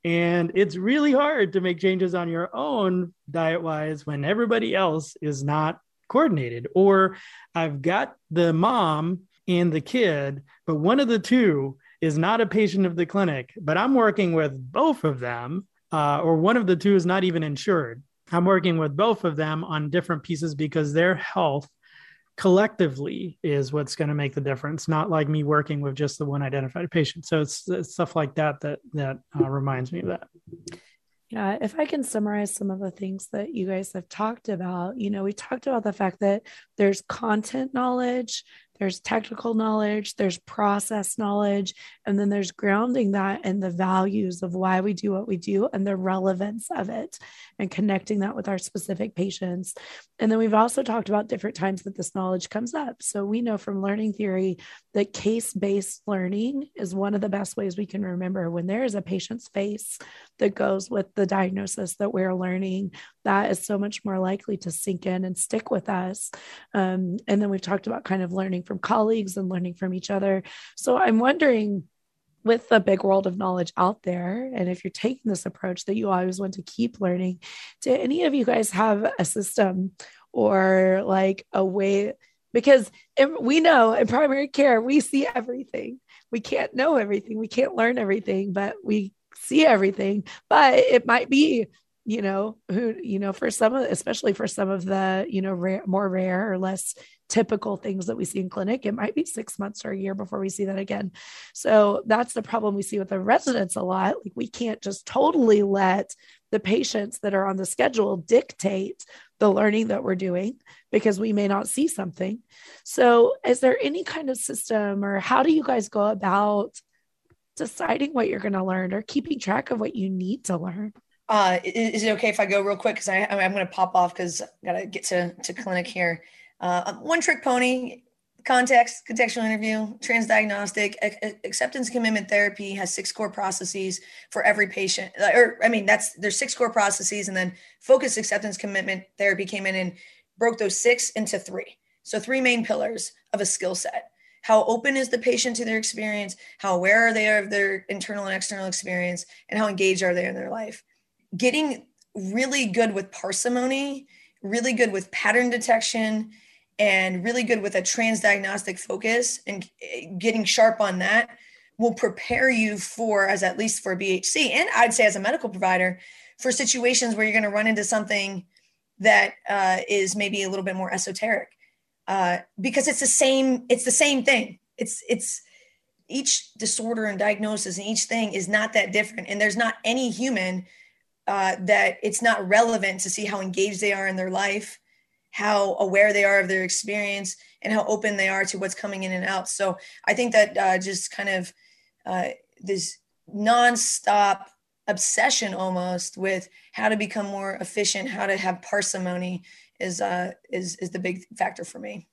And it's really hard to make changes on your own diet wise when everybody else is not coordinated. Or I've got the mom and the kid, but one of the two is not a patient of the clinic, but I'm working with both of them, uh, or one of the two is not even insured. I'm working with both of them on different pieces because their health collectively is what's going to make the difference not like me working with just the one identified patient so it's, it's stuff like that that that uh, reminds me of that yeah, if I can summarize some of the things that you guys have talked about, you know, we talked about the fact that there's content knowledge, there's technical knowledge, there's process knowledge, and then there's grounding that in the values of why we do what we do and the relevance of it and connecting that with our specific patients. And then we've also talked about different times that this knowledge comes up. So we know from learning theory that case based learning is one of the best ways we can remember when there is a patient's face that goes with the diagnosis that we're learning, that is so much more likely to sink in and stick with us. Um, and then we've talked about kind of learning from colleagues and learning from each other. So I'm wondering with the big world of knowledge out there, and if you're taking this approach that you always want to keep learning, do any of you guys have a system or like a way? Because we know in primary care, we see everything. We can't know everything. We can't learn everything, but we see everything. But it might be you know who you know for some of especially for some of the you know rare, more rare or less typical things that we see in clinic it might be six months or a year before we see that again. So that's the problem we see with the residents a lot. Like we can't just totally let the patients that are on the schedule dictate the learning that we're doing because we may not see something. So is there any kind of system or how do you guys go about deciding what you're going to learn or keeping track of what you need to learn uh, is, it okay if I go real quick? Because I'm going to pop off because I got to get to, to clinic here. Uh, one trick pony, context, contextual interview, transdiagnostic, acceptance commitment therapy has six core processes for every patient. Uh, or, I mean, that's there's six core processes, and then focus acceptance commitment therapy came in and broke those six into three. So, three main pillars of a skill set. How open is the patient to their experience? How aware are they of their internal and external experience? And how engaged are they in their life? Getting really good with parsimony, really good with pattern detection, and really good with a transdiagnostic focus and eh, getting sharp on that will prepare you for, as at least for BHC, and I'd say as a medical provider, for situations where you're going to run into something that uh, is maybe a little bit more esoteric, uh, because it's the same. It's the same thing. It's it's each disorder and diagnosis and each thing is not that different, and there's not any human uh, that it's not relevant to see how engaged they are in their life, how aware they are of their experience, and how open they are to what's coming in and out. So I think that uh, just kind of uh, this nonstop obsession almost with how to become more efficient, how to have parsimony is uh, is is the big factor for me.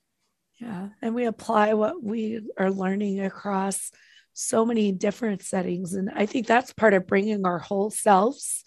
Yeah, and we apply what we are learning across so many different settings, and I think that's part of bringing our whole selves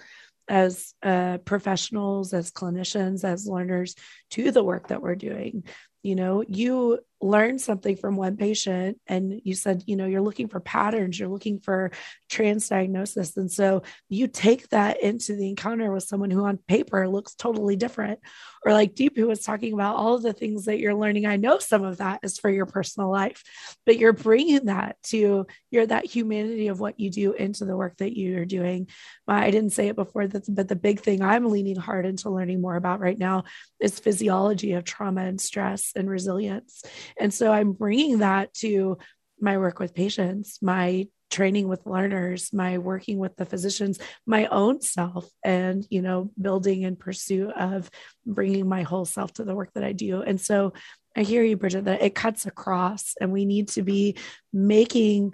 as uh, professionals, as clinicians, as learners to the work that we're doing. You know, you learn something from one patient and you said you know you're looking for patterns you're looking for trans diagnosis and so you take that into the encounter with someone who on paper looks totally different. Or like deepu was talking about all of the things that you're learning. I know some of that is for your personal life but you're bringing that to you're that humanity of what you do into the work that you're doing. Uh, I didn't say it before but the big thing i'm leaning hard into learning more about right now is physiology of trauma and stress and resilience and so I'm bringing that to my work with patients, my training with learners, my working with the physicians, my own self, and, you know, building in pursuit of bringing my whole self to the work that I do. And so I hear you, Bridget, that it cuts across and we need to be making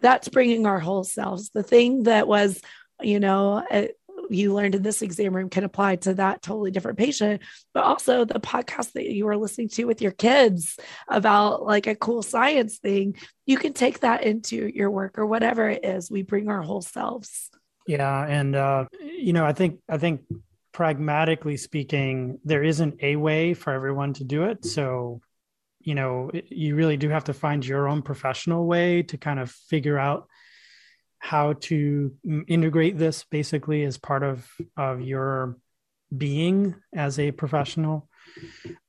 that's bringing our whole selves. The thing that was, you know, you learned in this exam room can apply to that totally different patient but also the podcast that you were listening to with your kids about like a cool science thing you can take that into your work or whatever it is. We bring our whole selves. Yeah and uh you know i think i think pragmatically speaking there isn't a way for everyone to do it. So you know you really do have to find your own professional way to kind of figure out how to integrate this basically as part of of your being as a professional.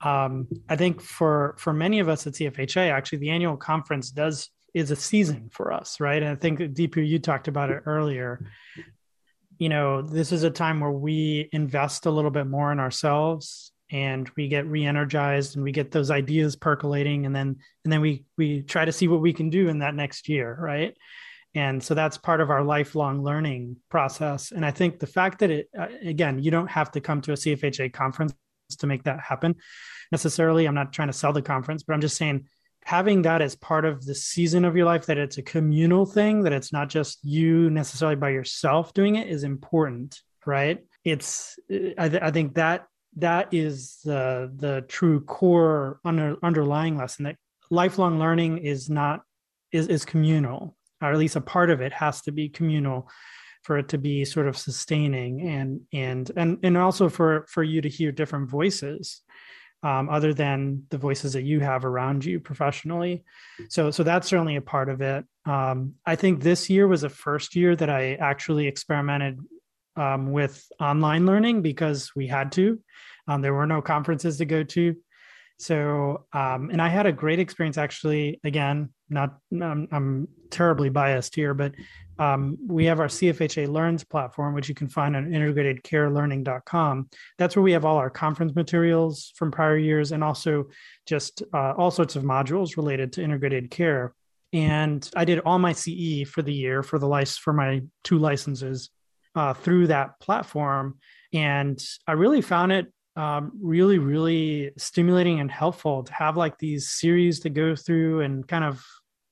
Um, i think for for many of us at cfha actually the annual conference does is a season for us right? And i think deepu you talked about it earlier. You know this is a time where we invest a little bit more in ourselves and we get re-energized and we get those ideas percolating and then and then we we try to see what we can do in that next year right and so that's part of our lifelong learning process. And i think the fact that it uh, again you don't have to come to a cfha conference to make that happen necessarily. I'm not trying to sell the conference but i'm just saying having that as part of the season of your life that it's a communal thing that it's not just you necessarily by yourself doing it is important right? It's i, th- I think that that is the the true core under, underlying lesson that lifelong learning is not is, is communal or at least a part of it has to be communal for it to be sort of sustaining and and and and also for for you to hear different voices um, other than the voices that you have around you professionally. So so that's certainly a part of it. Um, i think this year was the first year that i actually experimented um, with online learning because we had to. Um, there were no conferences to go to so um, and i had a great experience actually again not I'm, I'm terribly biased here, but um, we have our CFHA Learns platform, which you can find on integratedcarelearning.com. That's where we have all our conference materials from prior years and also just uh, all sorts of modules related to integrated care. And I did all my CE for the year for the license for my two licenses uh, through that platform, and I really found it um, really, really stimulating and helpful to have like these series to go through and kind of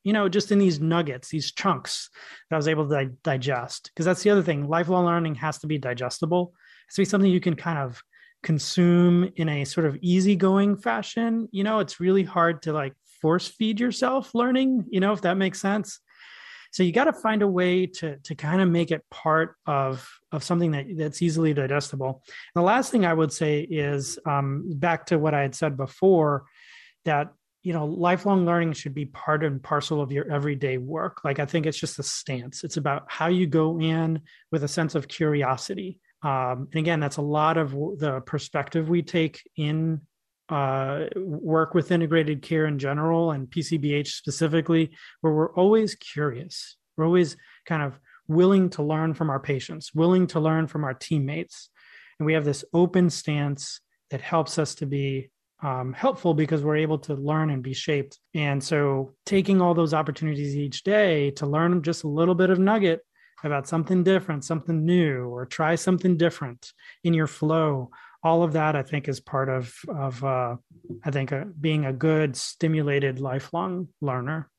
you know, just in these nuggets, these chunks that I was able to di- digest. Because that's the other thing. Lifelong learning has to be digestible. It has to be something you can kind of consume in a sort of easygoing fashion. You know, it's really hard to like force feed yourself learning, you know, if that makes sense. So you got to find a way to to kind of make it part of of something that that's easily digestible. And the last thing I would say is um, back to what I had said before that you know lifelong learning should be part and parcel of your everyday work. Like i think it's just a stance. It's about how you go in with a sense of curiosity. Um, and again that's a lot of the perspective we take in uh, work with integrated care in general and pcbh specifically where we're always curious we're always kind of willing to learn from our patients willing to learn from our teammates and we have this open stance that helps us to be um, helpful because we're able to learn and be shaped. And so, taking all those opportunities each day to learn just a little bit of nugget about something different, something new, or try something different in your flow. All of that, I think, is part of of uh, I think uh, being a good, stimulated, lifelong learner.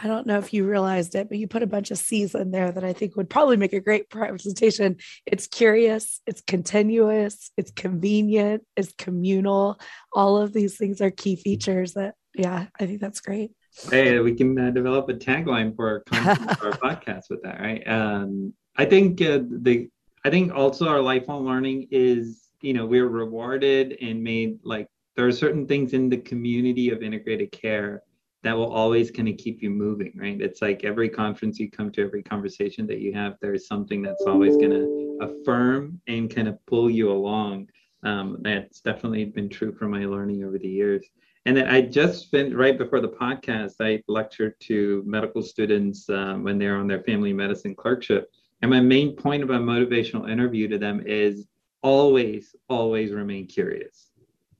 I don't know if you realized it, but you put a bunch of C's in there that I think would probably make a great presentation. It's curious, it's continuous, it's convenient, it's communal. All of these things are key features that, yeah, I think that's great. Hey, we can uh, develop a tagline for our, our podcast with that, right? Um, I think uh, the, I think also our lifelong learning is, you know, we're rewarded and made like there are certain things in the community of integrated care that will always kind of keep you moving, right? It's like every conference you come to, every conversation that you have, there's something that's always going to affirm and kind of pull you along. Um, that's definitely been true for my learning over the years. And then I just been right before the podcast, I lectured to medical students um, when they're on their family medicine clerkship. And my main point about motivational interview to them is always, always remain curious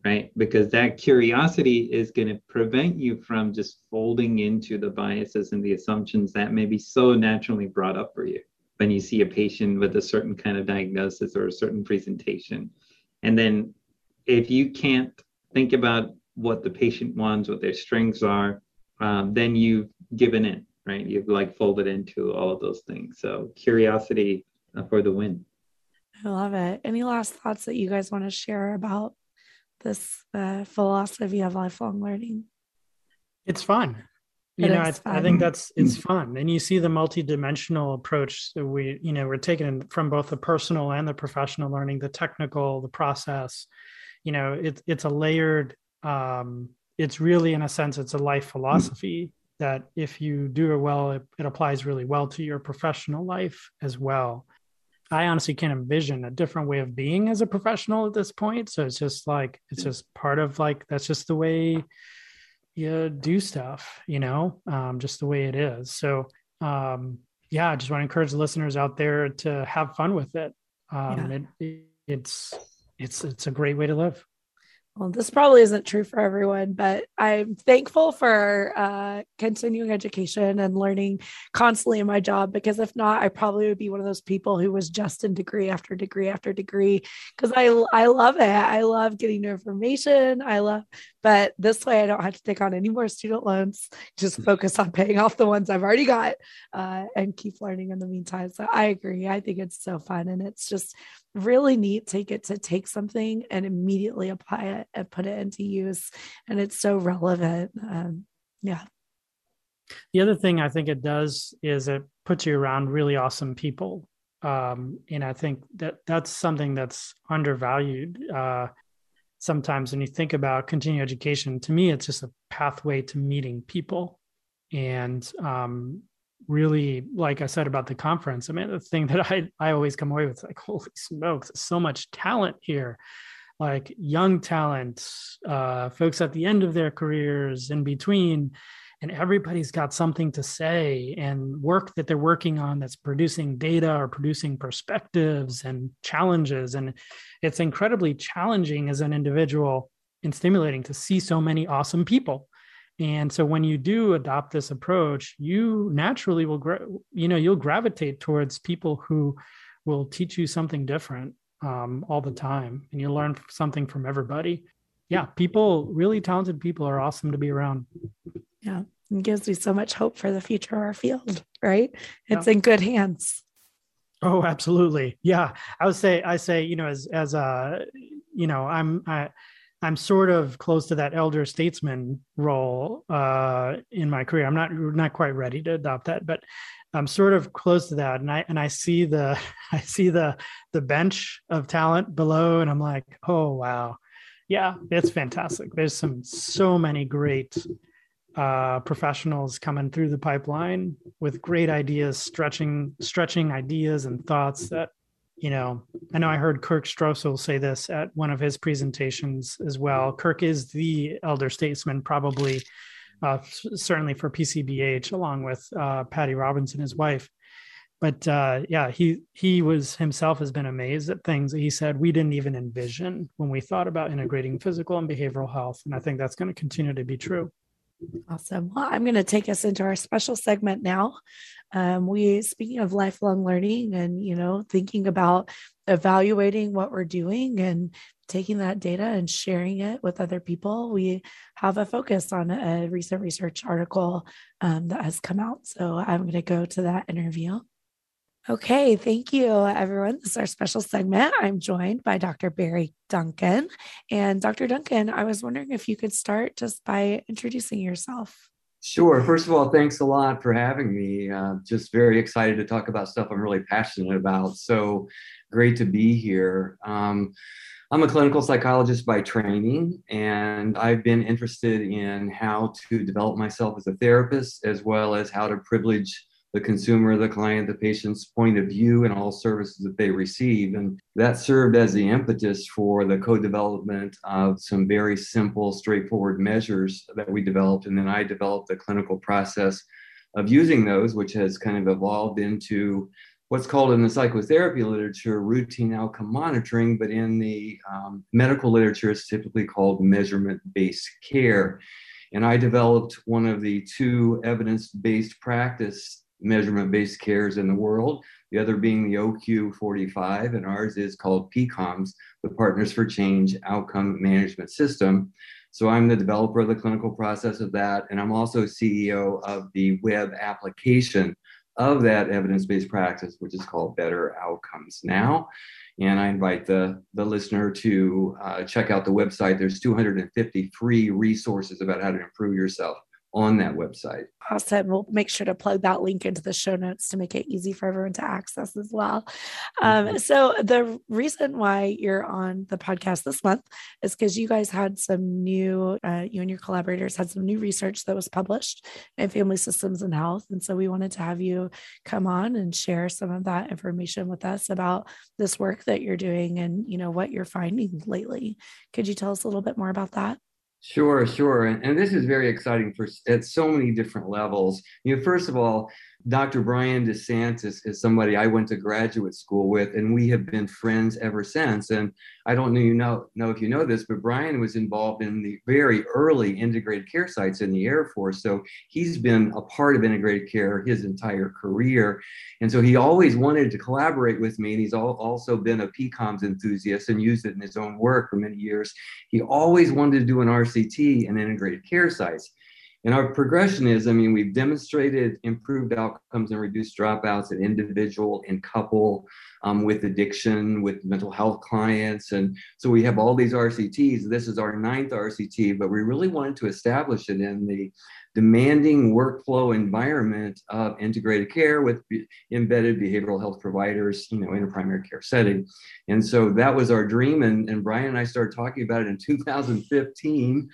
right? Because that curiosity is going to prevent you from just folding into the biases and the assumptions that may be so naturally brought up for you when you see a patient with a certain kind of diagnosis or a certain presentation. And then if you can't think about what the patient wants, what their strengths are, um, then you've given in, right? You've like folded into all of those things. So curiosity uh, for the win. I love it. Any last thoughts that you guys want to share about this uh, philosophy of lifelong learning? It's fun. You it know, I, I, think that's it's fun, and you see the multi-dimensional approach that we, you know, we're taking from both the personal and the professional learning, the technical, the process. You know, it's it's a layered. Um, it's really, in a sense, it's a life philosophy that if you do it well, it, it applies really well to your professional life as well. I honestly can't envision a different way of being as a professional at this point. So it's just like it's just part of like that's just the way you do stuff, you know, um, just the way it is. So um, yeah, I just want to encourage the listeners out there to have fun with it. Um, yeah. it, it's it's it's a great way to live well, this probably isn't true for everyone, but I'm thankful for uh, continuing education and learning constantly in my job because if not, I probably would be one of those people who was just in degree after degree after degree because I I love it. I love getting new information. I love, but this way I don't have to take on any more student loans. Just focus on paying off the ones I've already got uh, and keep learning in the meantime. So I agree. I think it's so fun and it's just really neat to get to take something and immediately apply it and put it into use. And it's so relevant. Um, yeah. The other thing I think it does is it puts you around really awesome people. Um, and I think that that's something that's undervalued. Uh, sometimes when you think about continuing education, to me, it's just a pathway to meeting people. And um, really, like I said about the conference, I mean, the thing that I, I always come away with like, holy smokes, so much talent here. Like young talent, uh, folks at the end of their careers, in between, and everybody's got something to say and work that they're working on that's producing data or producing perspectives and challenges. And it's incredibly challenging as an individual and stimulating to see so many awesome people and so when you do adopt this approach you naturally will gra- you know you'll gravitate towards people who will teach you something different um, all the time and you learn something from everybody. Yeah people really talented people are awesome to be around. Yeah it gives me so much hope for the future of our field right? It's yeah. in good hands. Oh absolutely. Yeah i would say i say you know as as a you know i'm i I'm sort of close to that elder statesman role uh, in my career. I'm not not quite ready to adopt that, but I'm sort of close to that. And I and I see the I see the the bench of talent below, and I'm like, oh wow, yeah, it's fantastic. There's some so many great uh, professionals coming through the pipeline with great ideas, stretching stretching ideas and thoughts that you know, I know I heard Kirk Strosahl say this at one of his presentations as well. Kirk is the elder statesman, probably, uh, certainly for PCBH, along with uh, Patty Robinson, his wife. But uh, yeah, he he was himself has been amazed at things that he said we didn't even envision when we thought about integrating physical and behavioral health, and I think that's going to continue to be true. Awesome. Well, I'm going to take us into our special segment now. Um, we, speaking of lifelong learning and, you know, thinking about evaluating what we're doing and taking that data and sharing it with other people, we have a focus on a recent research article um, that has come out. So I'm going to go to that interview. Okay, thank you, everyone. This is our special segment. I'm joined by Dr. Barry Duncan. And Dr. Duncan, I was wondering if you could start just by introducing yourself. Sure. First of all, thanks a lot for having me. Uh, just very excited to talk about stuff I'm really passionate about. So great to be here. Um, I'm a clinical psychologist by training, and I've been interested in how to develop myself as a therapist as well as how to privilege the consumer, the client, the patient's point of view and all services that they receive. And that served as the impetus for the co development of some very simple, straightforward measures that we developed. And then I developed the clinical process of using those, which has kind of evolved into what's called in the psychotherapy literature routine outcome monitoring, but in the um, medical literature, it's typically called measurement based care. And I developed one of the two evidence based practice measurement based cares in the world, the other being the OQ45, and ours is called PCOMS, the Partners for Change Outcome Management System. So I'm the developer of the clinical process of that, and I'm also CEO of the web application of that evidence-based practice, which is called Better Outcomes Now. And I invite the, the listener to uh, check out the website. There's 250 free resources about how to improve yourself on that website. Awesome. We'll make sure to plug that link into the show notes to make it easy for everyone to access as well. Um, mm-hmm. so, the reason why you're on the podcast this month is because you guys had some new, uh, you and your collaborators had some new research that was published in Family Systems and Health. And so, we wanted to have you come on and share some of that information with us about this work that you're doing and, you know, what you're finding lately. Could you tell us a little bit more about that? Sure, sure. And, and, this is very exciting for at so many different levels. You know, first of all, Dr. Brian DeSantis is somebody I went to graduate school with, and we have been friends ever since. And I don't know you know know if you know this, but Brian was involved in the very early integrated care sites in the Air Force. So he's been a part of integrated care his entire career, and so he always wanted to collaborate with me. And he's also been a PCOMS enthusiast and used it in his own work for many years. He always wanted to do an RCT in integrated care sites. And our progression is, I mean, we've demonstrated improved outcomes and reduced dropouts in individual and couple um, with addiction, with mental health clients. And so we have all these RCTs. This is our ninth RCT, but we really wanted to establish it in the demanding workflow environment of integrated care with embedded behavioral health providers, you know, in a primary care setting. And so that was our dream. And, and Brian and I started talking about it in 2015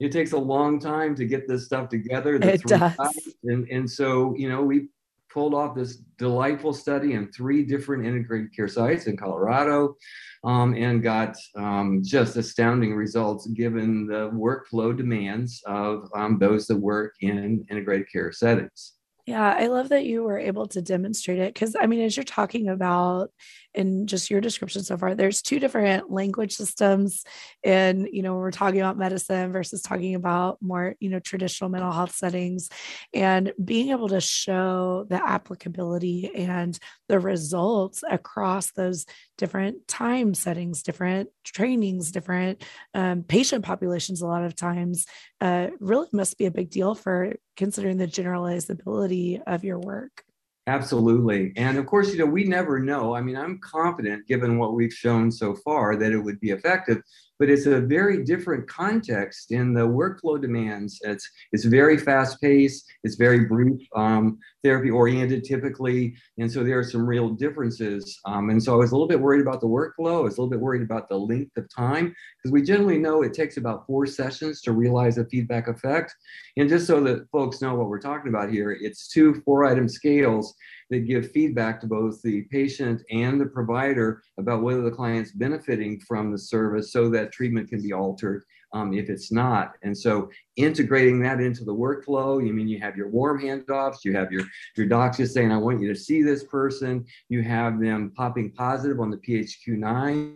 it takes a long time to get this stuff together. It does. And, and so, you know, we pulled off this delightful study in three different integrated care sites in Colorado um, and got um, just astounding results given the workflow demands of um, those that work in integrated care settings. Yeah, I love that you were able to demonstrate it because I mean, as you're talking about in just your description so far, there's two different language systems. And, you know, we're talking about medicine versus talking about more, you know, traditional mental health settings and being able to show the applicability and the results across those different time settings, different trainings, different um, patient populations, a lot of times, uh, really must be a big deal for considering the generalizability of your work. Absolutely. And of course, you know, we never know. I mean, I'm confident, given what we've shown so far, that it would be effective but it's a very different context in the workflow demands. It's it's very fast paced. It's very brief, um, therapy oriented typically, and so there are some real differences. Um, and so I was a little bit worried about the workflow. I was a little bit worried about the length of time because we generally know it takes about four sessions to realize a feedback effect. And just so that folks know what we're talking about here, it's two four item scales that give feedback to both the patient and the provider about whether the client's benefiting from the service so that treatment can be altered um, if it's not. And so integrating that into the workflow, you mean you have your warm handoffs, you have your, your docs just saying, I want you to see this person, you have them popping positive on the PHQ-9,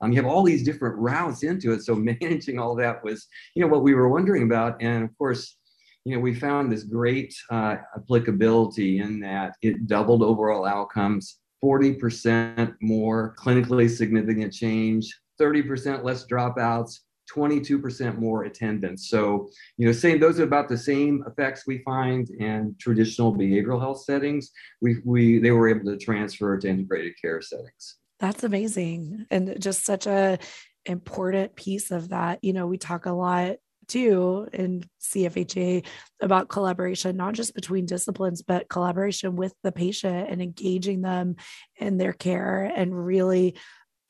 um, you have all these different routes into it. So managing all that was, you know, what we were wondering about. And of course, you know, we found this great uh, applicability in that it doubled overall outcomes, 40% more clinically significant change, 30% less dropouts, 22% more attendance. So, you know, same those are about the same effects we find in traditional behavioral health settings. We, we they were able to transfer to integrated care settings. That's amazing. And just such a important piece of that. You know, we talk a lot too in CFHA about collaboration, not just between disciplines, but collaboration with the patient and engaging them in their care and really,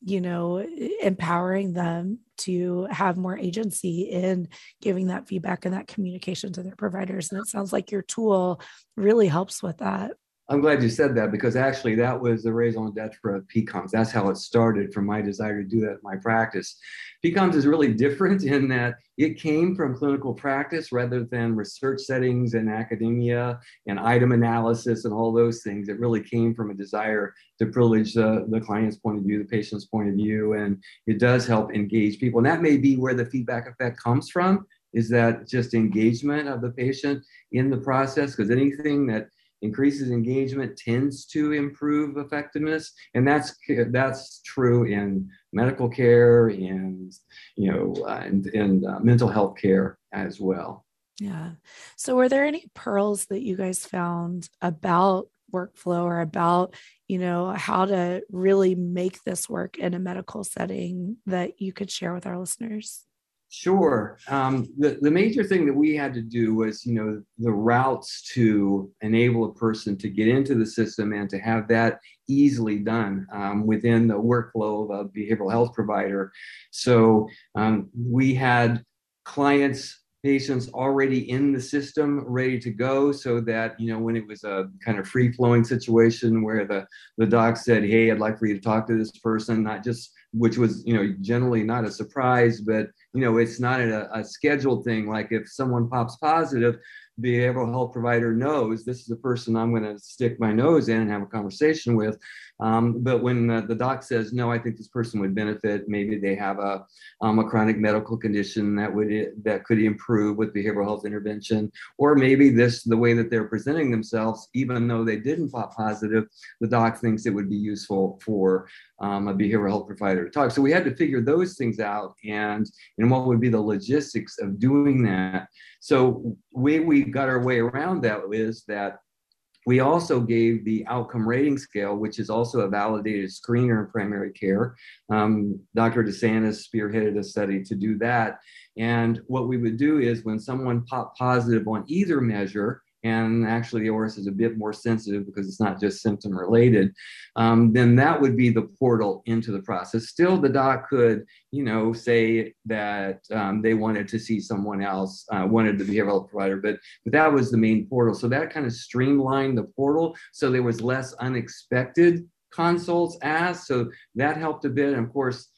you know, empowering them to have more agency in giving that feedback and that communication to their providers. And it sounds like your tool really helps with that. I'm glad you said that because actually that was the raison d'etre of PCOMS. That's how it started from my desire to do that in my practice. PCOMS is really different in that it came from clinical practice rather than research settings and academia and item analysis and all those things. It really came from a desire to privilege the, the client's point of view, the patient's point of view, and it does help engage people. And that may be where the feedback effect comes from, is that just engagement of the patient in the process, because anything that increases engagement tends to improve effectiveness. And that's that's true in medical care and you know uh, and, and uh, mental health care as well. Yeah. So were there any pearls that you guys found about workflow or about you know how to really make this work in a medical setting that you could share with our listeners Sure. Um, the, the major thing that we had to do was, you know, the routes to enable a person to get into the system and to have that easily done um, within the workflow of a behavioral health provider. So um, we had clients patients already in the system ready to go so that you know when it was a kind of free flowing situation where the the doc said hey i'd like for you to talk to this person not just which was you know generally not a surprise but you know it's not a, a scheduled thing like if someone pops positive the behavioral health provider knows this is the person I'm going to stick my nose in and have a conversation with. Um, but when the, the, doc says, no, I think this person would benefit, maybe they have a, um, a chronic medical condition that would that could improve with behavioral health intervention, or maybe this the way that they're presenting themselves, even though they didn't pop positive, the doc thinks it would be useful for um, a behavioral health provider to talk. So we had to figure those things out and and what would be the logistics of doing that. So way we got our way around that is that we also gave the outcome rating scale, which is also a validated screener in primary care. Um, Dr. DeSantis spearheaded a study to do that. And what we would do is when someone popped positive on either measure, and actually the ORS is a bit more sensitive because it's not just symptom related, um, then that would be the portal into the process. Still, the doc could, you know, say that um, they wanted to see someone else, uh, wanted the behavioral provider, but but that was the main portal. So that kind of streamlined the portal, so there was less unexpected consults asked. So that helped a bit. And of course,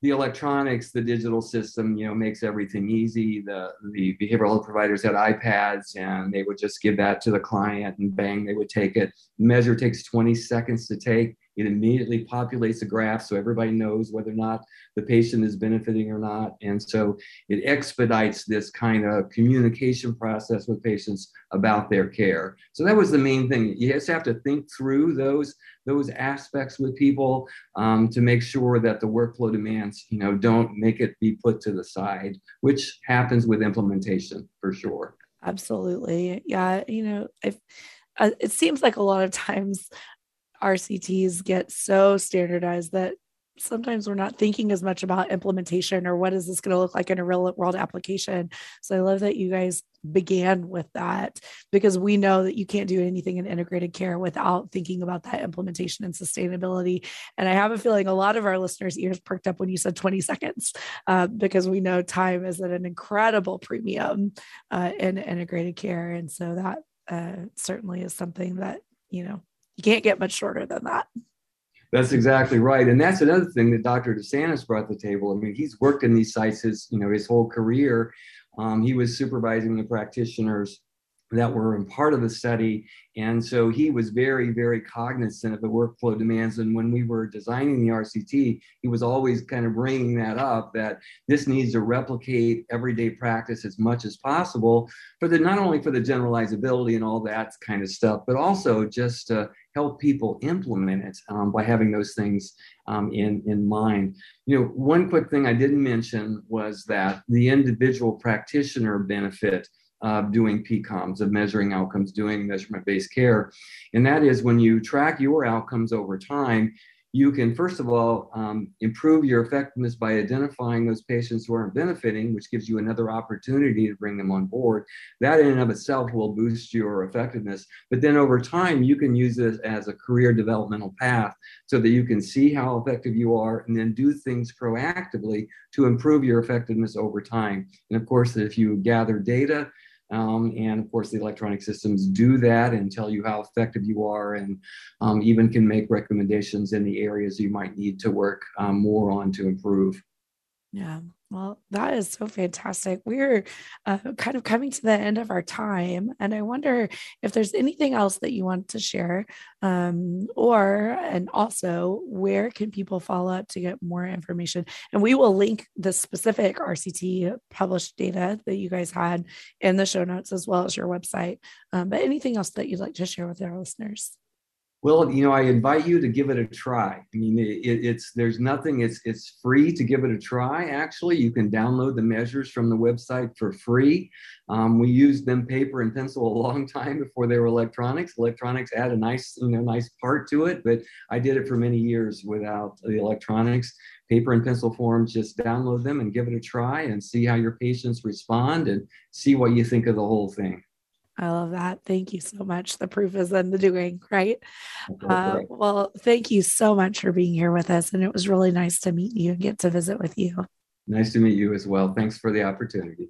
the electronics, the digital system, you know, makes everything easy. The the behavioral health providers had iPads and they would just give that to the client and bang, they would take it. Measure takes 20 seconds to take. It immediately populates a graph so everybody knows whether or not the patient is benefiting or not. And so it expedites this kind of communication process with patients about their care. So that was the main thing. You just have to think through those those aspects with people um, to make sure that the workflow demands, you know, don't make it be put to the side, which happens with implementation for sure. Absolutely. Yeah. You know, uh, it seems like a lot of times RCTs get so standardized that sometimes we're not thinking as much about implementation or what is this going to look like in a real world application. So I love that you guys began with that because we know that you can't do anything in integrated care without thinking about that implementation and sustainability. And I have a feeling a lot of our listeners' ears perked up when you said 20 seconds uh, because we know time is at an incredible premium uh, in integrated care. And so that uh, certainly is something that, you know, you can't get much shorter than that. That's exactly right, and that's another thing that Dr. DeSantis brought to the table. I mean, he's worked in these sites his you know his whole career. Um, he was supervising the practitioners that were in part of the study. And so he was very, very cognizant of the workflow demands. And when we were designing the RCT, he was always kind of bringing that up that this needs to replicate everyday practice as much as possible for the not only for the generalizability and all that kind of stuff, but also just to help people implement it um, by having those things um, in, in mind. You know, one quick thing I didn't mention was that the individual practitioner benefit of doing PCOMs, of measuring outcomes, doing measurement based care. And that is when you track your outcomes over time, you can first of all um, improve your effectiveness by identifying those patients who aren't benefiting, which gives you another opportunity to bring them on board. That in and of itself will boost your effectiveness. But then over time, you can use this as a career developmental path so that you can see how effective you are and then do things proactively to improve your effectiveness over time. And of course, if you gather data, Um, and of course, the electronic systems do that and tell you how effective you are, and um, even can make recommendations in the areas you might need to work um, more on to improve. Yeah. Well, that is so fantastic. We're uh, kind of coming to the end of our time, and I wonder if there's anything else that you want to share, um, or and also where can people follow up to get more information? And we will link the specific RCT published data that you guys had in the show notes as well as your website. Um, but anything else that you'd like to share with our listeners? Well, you know, I invite you to give it a try. I mean, it, it's there's nothing. It's it's free to give it a try. Actually, you can download the measures from the website for free. Um, we used them paper and pencil a long time before they were electronics. Electronics add a nice you know nice part to it, but I did it for many years without the electronics. Paper and pencil forms. Just download them and give it a try and see how your patients respond and see what you think of the whole thing. I love that. Thank you so much. The proof is in the doing, right? Uh, well, thank you so much for being here with us. And it was really nice to meet you and get to visit with you. Nice to meet you as well. Thanks for the opportunity.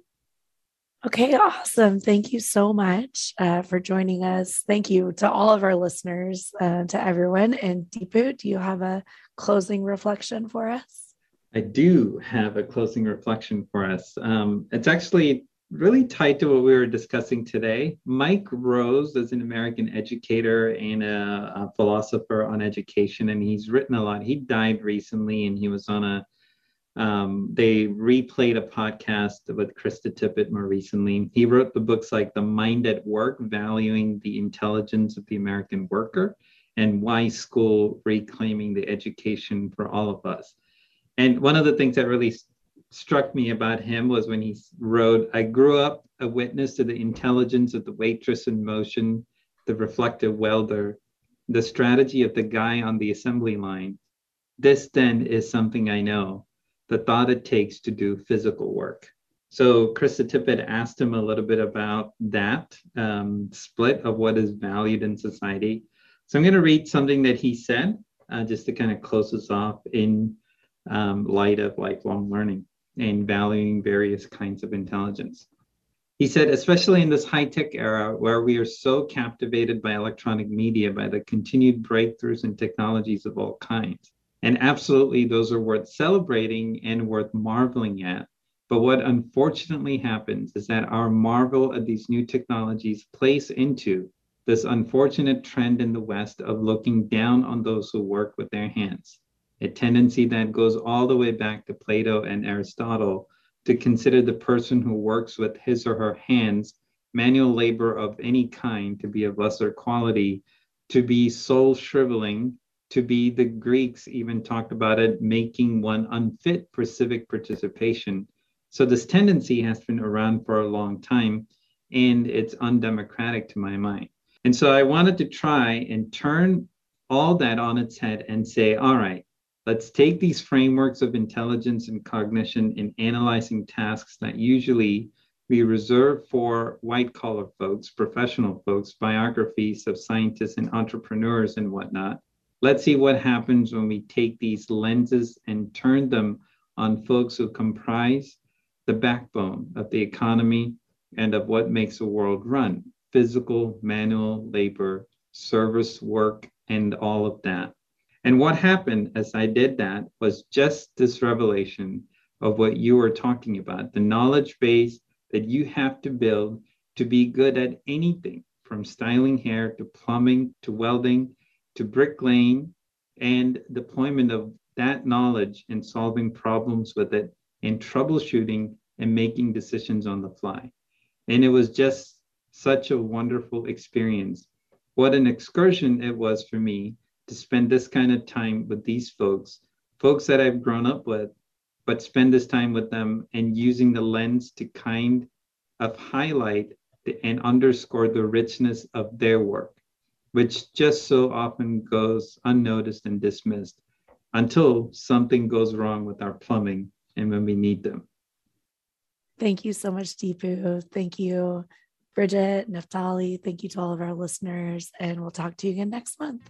Okay, awesome. Thank you so much uh, for joining us. Thank you to all of our listeners, uh, to everyone. And Deepu, do you have a closing reflection for us? I do have a closing reflection for us. Um, it's actually really tied to what we were discussing today. Mike Rose is an American educator and a, a, philosopher on education, and he's written a lot. He died recently, and he was on a. Um, they replayed a podcast with Krista Tippett more recently. He wrote the books like The Mind at Work, Valuing the Intelligence of the American Worker, and Why School Reclaiming the Education for All of Us. And one of the things that really struck me about him was when he wrote, I grew up a witness to the intelligence of the waitress in motion, the reflective welder, the strategy of the guy on the assembly line. This then is something I know, the thought it takes to do physical work. So Krista Tippett asked him a little bit about that um, split of what is valued in society. So I'm going to read something that he said uh, just to kind of close us off in um, light of lifelong learning and valuing various kinds of intelligence. He said, especially in this high tech era where we are so captivated by electronic media, by the continued breakthroughs in technologies of all kinds. And absolutely, those are worth celebrating and worth marveling at. But what unfortunately happens is that our marvel at these new technologies plays into this unfortunate trend in the West of looking down on those who work with their hands a tendency that goes all the way back to Plato and Aristotle to consider the person who works with his or her hands, manual labor of any kind, to be of lesser quality, to be soul shriveling, to be the Greeks even talked about it, making one unfit for civic participation. So this tendency has been around for a long time and it's undemocratic to my mind. And so I wanted to try and turn all that on its head and say, all right, Let's take these frameworks of intelligence and cognition in analyzing tasks that usually we reserve for white collar folks, professional folks, biographies of scientists and entrepreneurs and whatnot. Let's see what happens when we take these lenses and turn them on folks who comprise the backbone of the economy and of what makes the world run physical, manual labor, service work, and all of that. And what happened as I did that was just this revelation of what you were talking about the knowledge base that you have to build to be good at anything from styling hair to plumbing to welding to bricklaying and deployment of that knowledge and solving problems with it and troubleshooting and making decisions on the fly. And it was just such a wonderful experience. What an excursion it was for me to spend this kind of time with these folks, folks that I've grown up with, but spend this time with them and using the lens to kind of highlight and underscore the richness of their work, which just so often goes unnoticed and dismissed until something goes wrong with our plumbing and when we need them. Thank you so much, Deepu. Thank you, Bridget, Naftali. Thank you to all of our listeners, and we'll talk to you again next month.